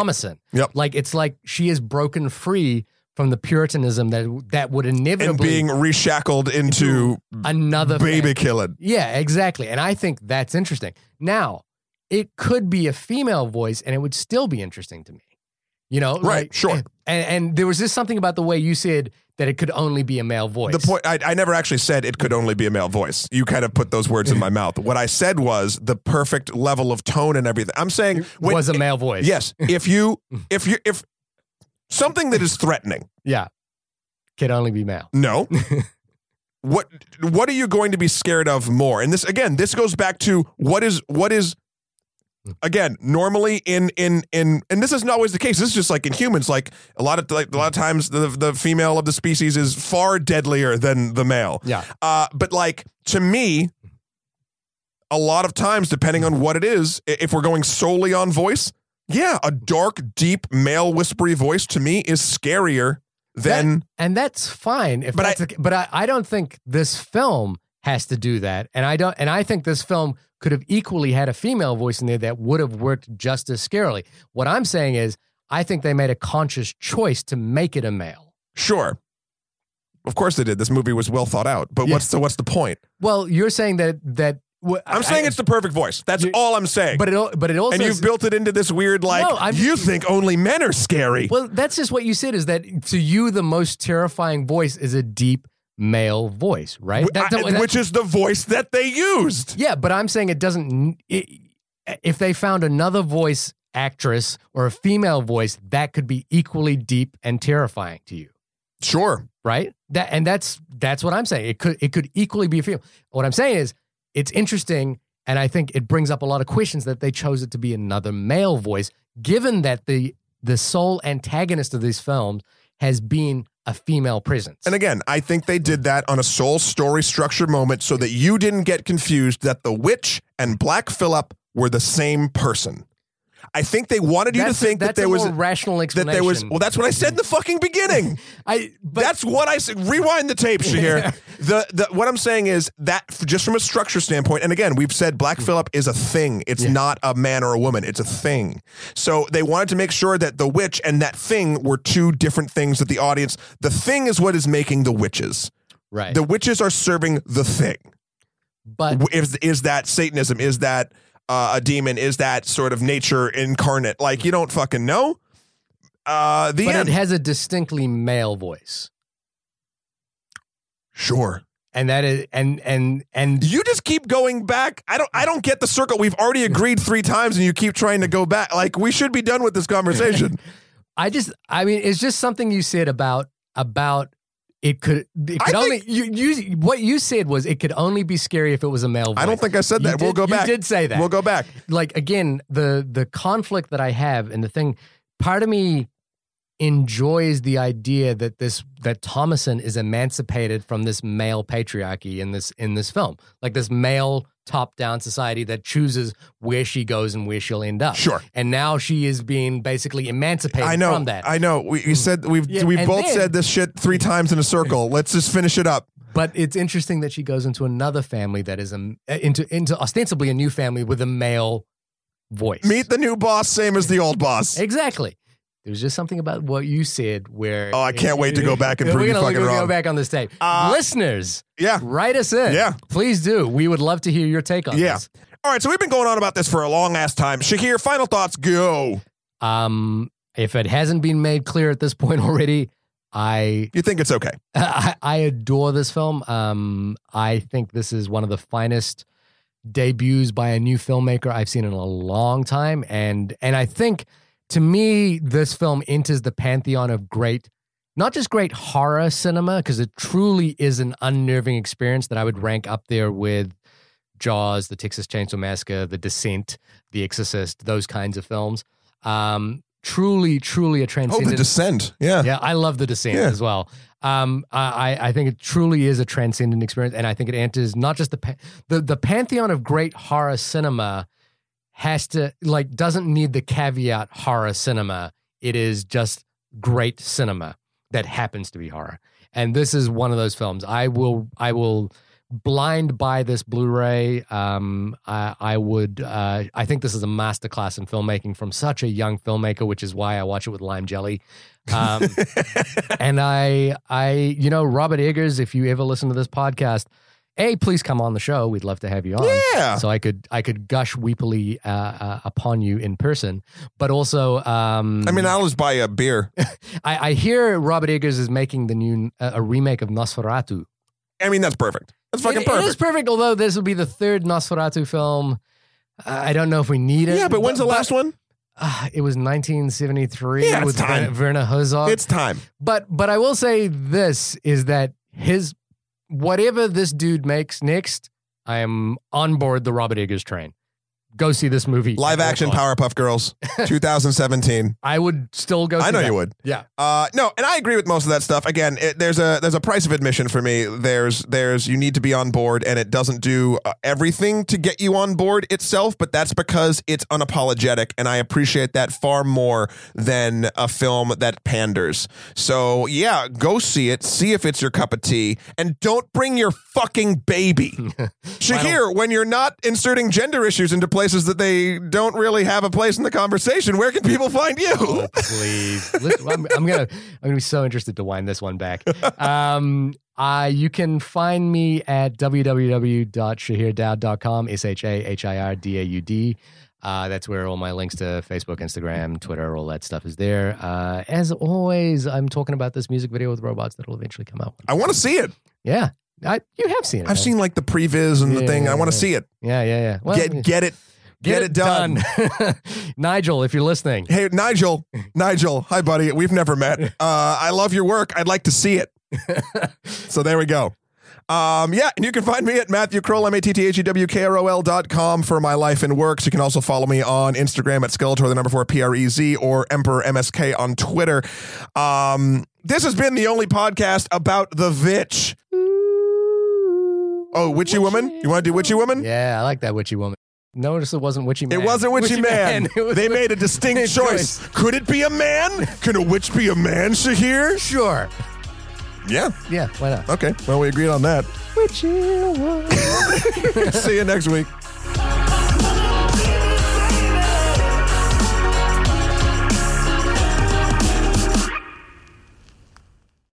Yep. Like it's like she is broken free from the puritanism that that would inevitably and being reshackled into another baby fam- killing. yeah, exactly. And I think that's interesting. Now, it could be a female voice and it would still be interesting to me. You know? Right, sure. And, and there was just something about the way you said that it could only be a male voice. The point I, I never actually said it could only be a male voice. You kind of put those words in my mouth. What I said was the perfect level of tone and everything. I'm saying when, was a male voice. yes, if you [laughs] if you if something that is threatening, Yeah. Can only be male. no. [laughs] what what are you going to be scared of more? And this again, this goes back to what is what is again normally in in in and this isn't always the case this is just like in humans like a lot of like a lot of times the the female of the species is far deadlier than the male Yeah. Uh, but like to me, a lot of times, depending on what it is, if we're going solely on voice, yeah, a dark, deep, male whispery voice to me is scarier than And that's fine. If But that's the- but I, I don't think this film has to do that. And I don't and I think this film could have equally had a female voice in there that would have worked just as scarily. What I'm saying is I think they made a conscious choice to make it a male. sure. Of course they did. This movie was well thought out. But Yeah. what's the what's the point? Well, you're saying that that I'm I- saying I- it's the perfect voice. That's all I'm saying. but it but it also and you've is- built it into this weird like No, you think only men are scary. Well, that's just what you said is that to you the most terrifying voice is a deep male voice, right? That- that- which is the voice that they used. Yeah, but I'm saying it doesn't. It, if they found another voice actress or a female voice, that could be equally deep and terrifying to you, Sure. right? That and that's that's what I'm saying. It could it could equally be a female. What I'm saying is it's interesting, and I think it brings up a lot of questions that they chose it to be another male voice, given that the the sole antagonist of these films has been a female presence. And again, I think they did that on a soul story structure moment so that you didn't get confused that the witch and Black Phillip were the same person. I think they wanted you that's to think a, that there a was more rational that explanation. there was well that's what I said in the fucking beginning. [laughs] I but that's what I said. Rewind the tape, Shahir. the the what I'm saying is that just from a structure standpoint, and again, we've said Black hmm. Phillip is a thing. It's Yeah. not a man or a woman. It's a thing. So they wanted to make sure that the witch and that thing were two different things that the audience. The thing is what is making the witches. right. The witches are serving the thing. but Is is that Satanism? Is that uh, a demon? Is that sort of nature incarnate? Like you don't fucking know. Uh, the but end. it has a distinctly male voice. sure. And that is and and and You just keep going back. I don't. I don't get the circle. We've already [laughs] agreed three times, and you keep trying to go back. Like we should be done with this conversation. [laughs] I just I mean it's just something you said about about it could it I could think- only you you what you said was it could only be scary if it was a male voice. I don't think I said You that. we'll did- go you back. did say that. We'll go back. like again the the conflict that I have and the thing part of me enjoys the idea that this that Thomasin is emancipated from this male patriarchy in this in this film like this male top down society that chooses where she goes and where she'll end up Sure. and now she is being basically emancipated I know. from that I know. We, we mm. said we've Yeah, we both then- said this shit three times in a circle. Let's just finish it up. But it's interesting that she goes into another family that is a, into into ostensibly a new family with a male voice. Meet the new boss, same as the old boss. exactly. There's just something about what you said where. Oh, I can't wait to go back and [laughs] We're prove you gonna fucking go back on this tape. Uh, Listeners, Yeah. write us in. Yeah. please do. We would love to hear your take on Yeah. this. All right. So we've been going on about this for a long ass time. Shahir, final thoughts. Go. Um, if it hasn't been made clear at this point [laughs] already, I You think it's okay? [laughs] I, I adore this film. Um, I think this is one of the finest debuts by a new filmmaker I've seen in a long time, and and I think to me this film enters the pantheon of great, not just great horror cinema because it truly is an unnerving experience that I would rank up there with Jaws, The Texas Chainsaw Massacre, The Descent, The Exorcist, those kinds of films. Um, truly, truly a Oh, transcendent the descent. Yeah. yeah, I love the descent Yeah. as well. Um, I I think it truly is a transcendent experience, and I think it enters not just the pa- the the pantheon of great horror cinema has to like doesn't need the caveat horror cinema. It is just great cinema that happens to be horror, and this is one of those films. I will I will blind buy this Blu-ray. Um, I, I would. Uh, I think this is a masterclass in filmmaking from such a young filmmaker, which is why I watch it with lime jelly. Um, [laughs] and I, I, you know, Robert Eggers. If you ever listen to this podcast, a please come on the show. We'd love to have you on. Yeah. So I could, I could gush weepily uh, uh, upon you in person, but also, um, I mean, I'll just buy a beer. [laughs] I, I hear Robert Eggers is making the new uh, a remake of Nosferatu. I mean, that's perfect. That's fucking It- perfect. It is perfect, although this will be the third Nosferatu film. I don't know if we need it. yeah, but when's the last one? Uh, it was 1973 Yeah, it's with time. Werner Herzog. It's time. but but I will say this is that his whatever this dude makes next, I am on board the Robert Eggers train. Go see this movie. Live action Powerpuff Girls, [laughs] 2017. I would still go. I know that. you would. Yeah. Uh, no, and I agree with most of that stuff. Again, it, there's a there's a price of admission for me. There's there's you need to be on board, and it doesn't do uh, everything to get you on board itself. But that's because it's unapologetic, and I appreciate that far more than a film that panders. So yeah, go see it, see if it's your cup of tea, and don't bring your fucking baby. [laughs] Shahir, when you're not inserting gender issues into places that they don't really have a place in the conversation, where can people find you? Oh, please. Listen, I'm, I'm gonna I'm gonna be so interested to wind this one back. Um, uh, you can find me at www.shahirdaud.com, S H A H I R D A U D. Uh, that's where all my links to Facebook, Instagram, Twitter, all that stuff is there. Uh, as always, I'm talking about this music video with robots that will eventually come out. I want to see it. Yeah, I, you have seen it. I've right? seen like the previs and the Yeah, thing. I want to yeah. see it. Yeah, yeah, yeah. Well, get get it. Get, it done. [laughs] Nigel, if you're listening, Hey Nigel, Nigel, hi buddy. We've never met. [laughs] Uh, I love your work. I'd like to see it. [laughs] so there we go. Um, yeah, and you can find me at Matthew Kroll, M-A-T-T-H-E-W-K-R-O-L dot com for my life and works. You can also follow me on Instagram at Skeletor, the number four P-R-E-Z, or Emperor MSK on Twitter. Um, this has been the only podcast about the Vitch. Oh, Witchy Woman? You want to do Witchy Woman? yeah, I like that witchy woman. Notice it wasn't witchy man. It wasn't Witchy, Man. It was they made a distinct [laughs] choice. Could it be a man? Can a witch be a man, Shahir? Sure. Yeah. Yeah, why not? Okay. Well, we agreed on that. Witchy. [laughs] See you next week.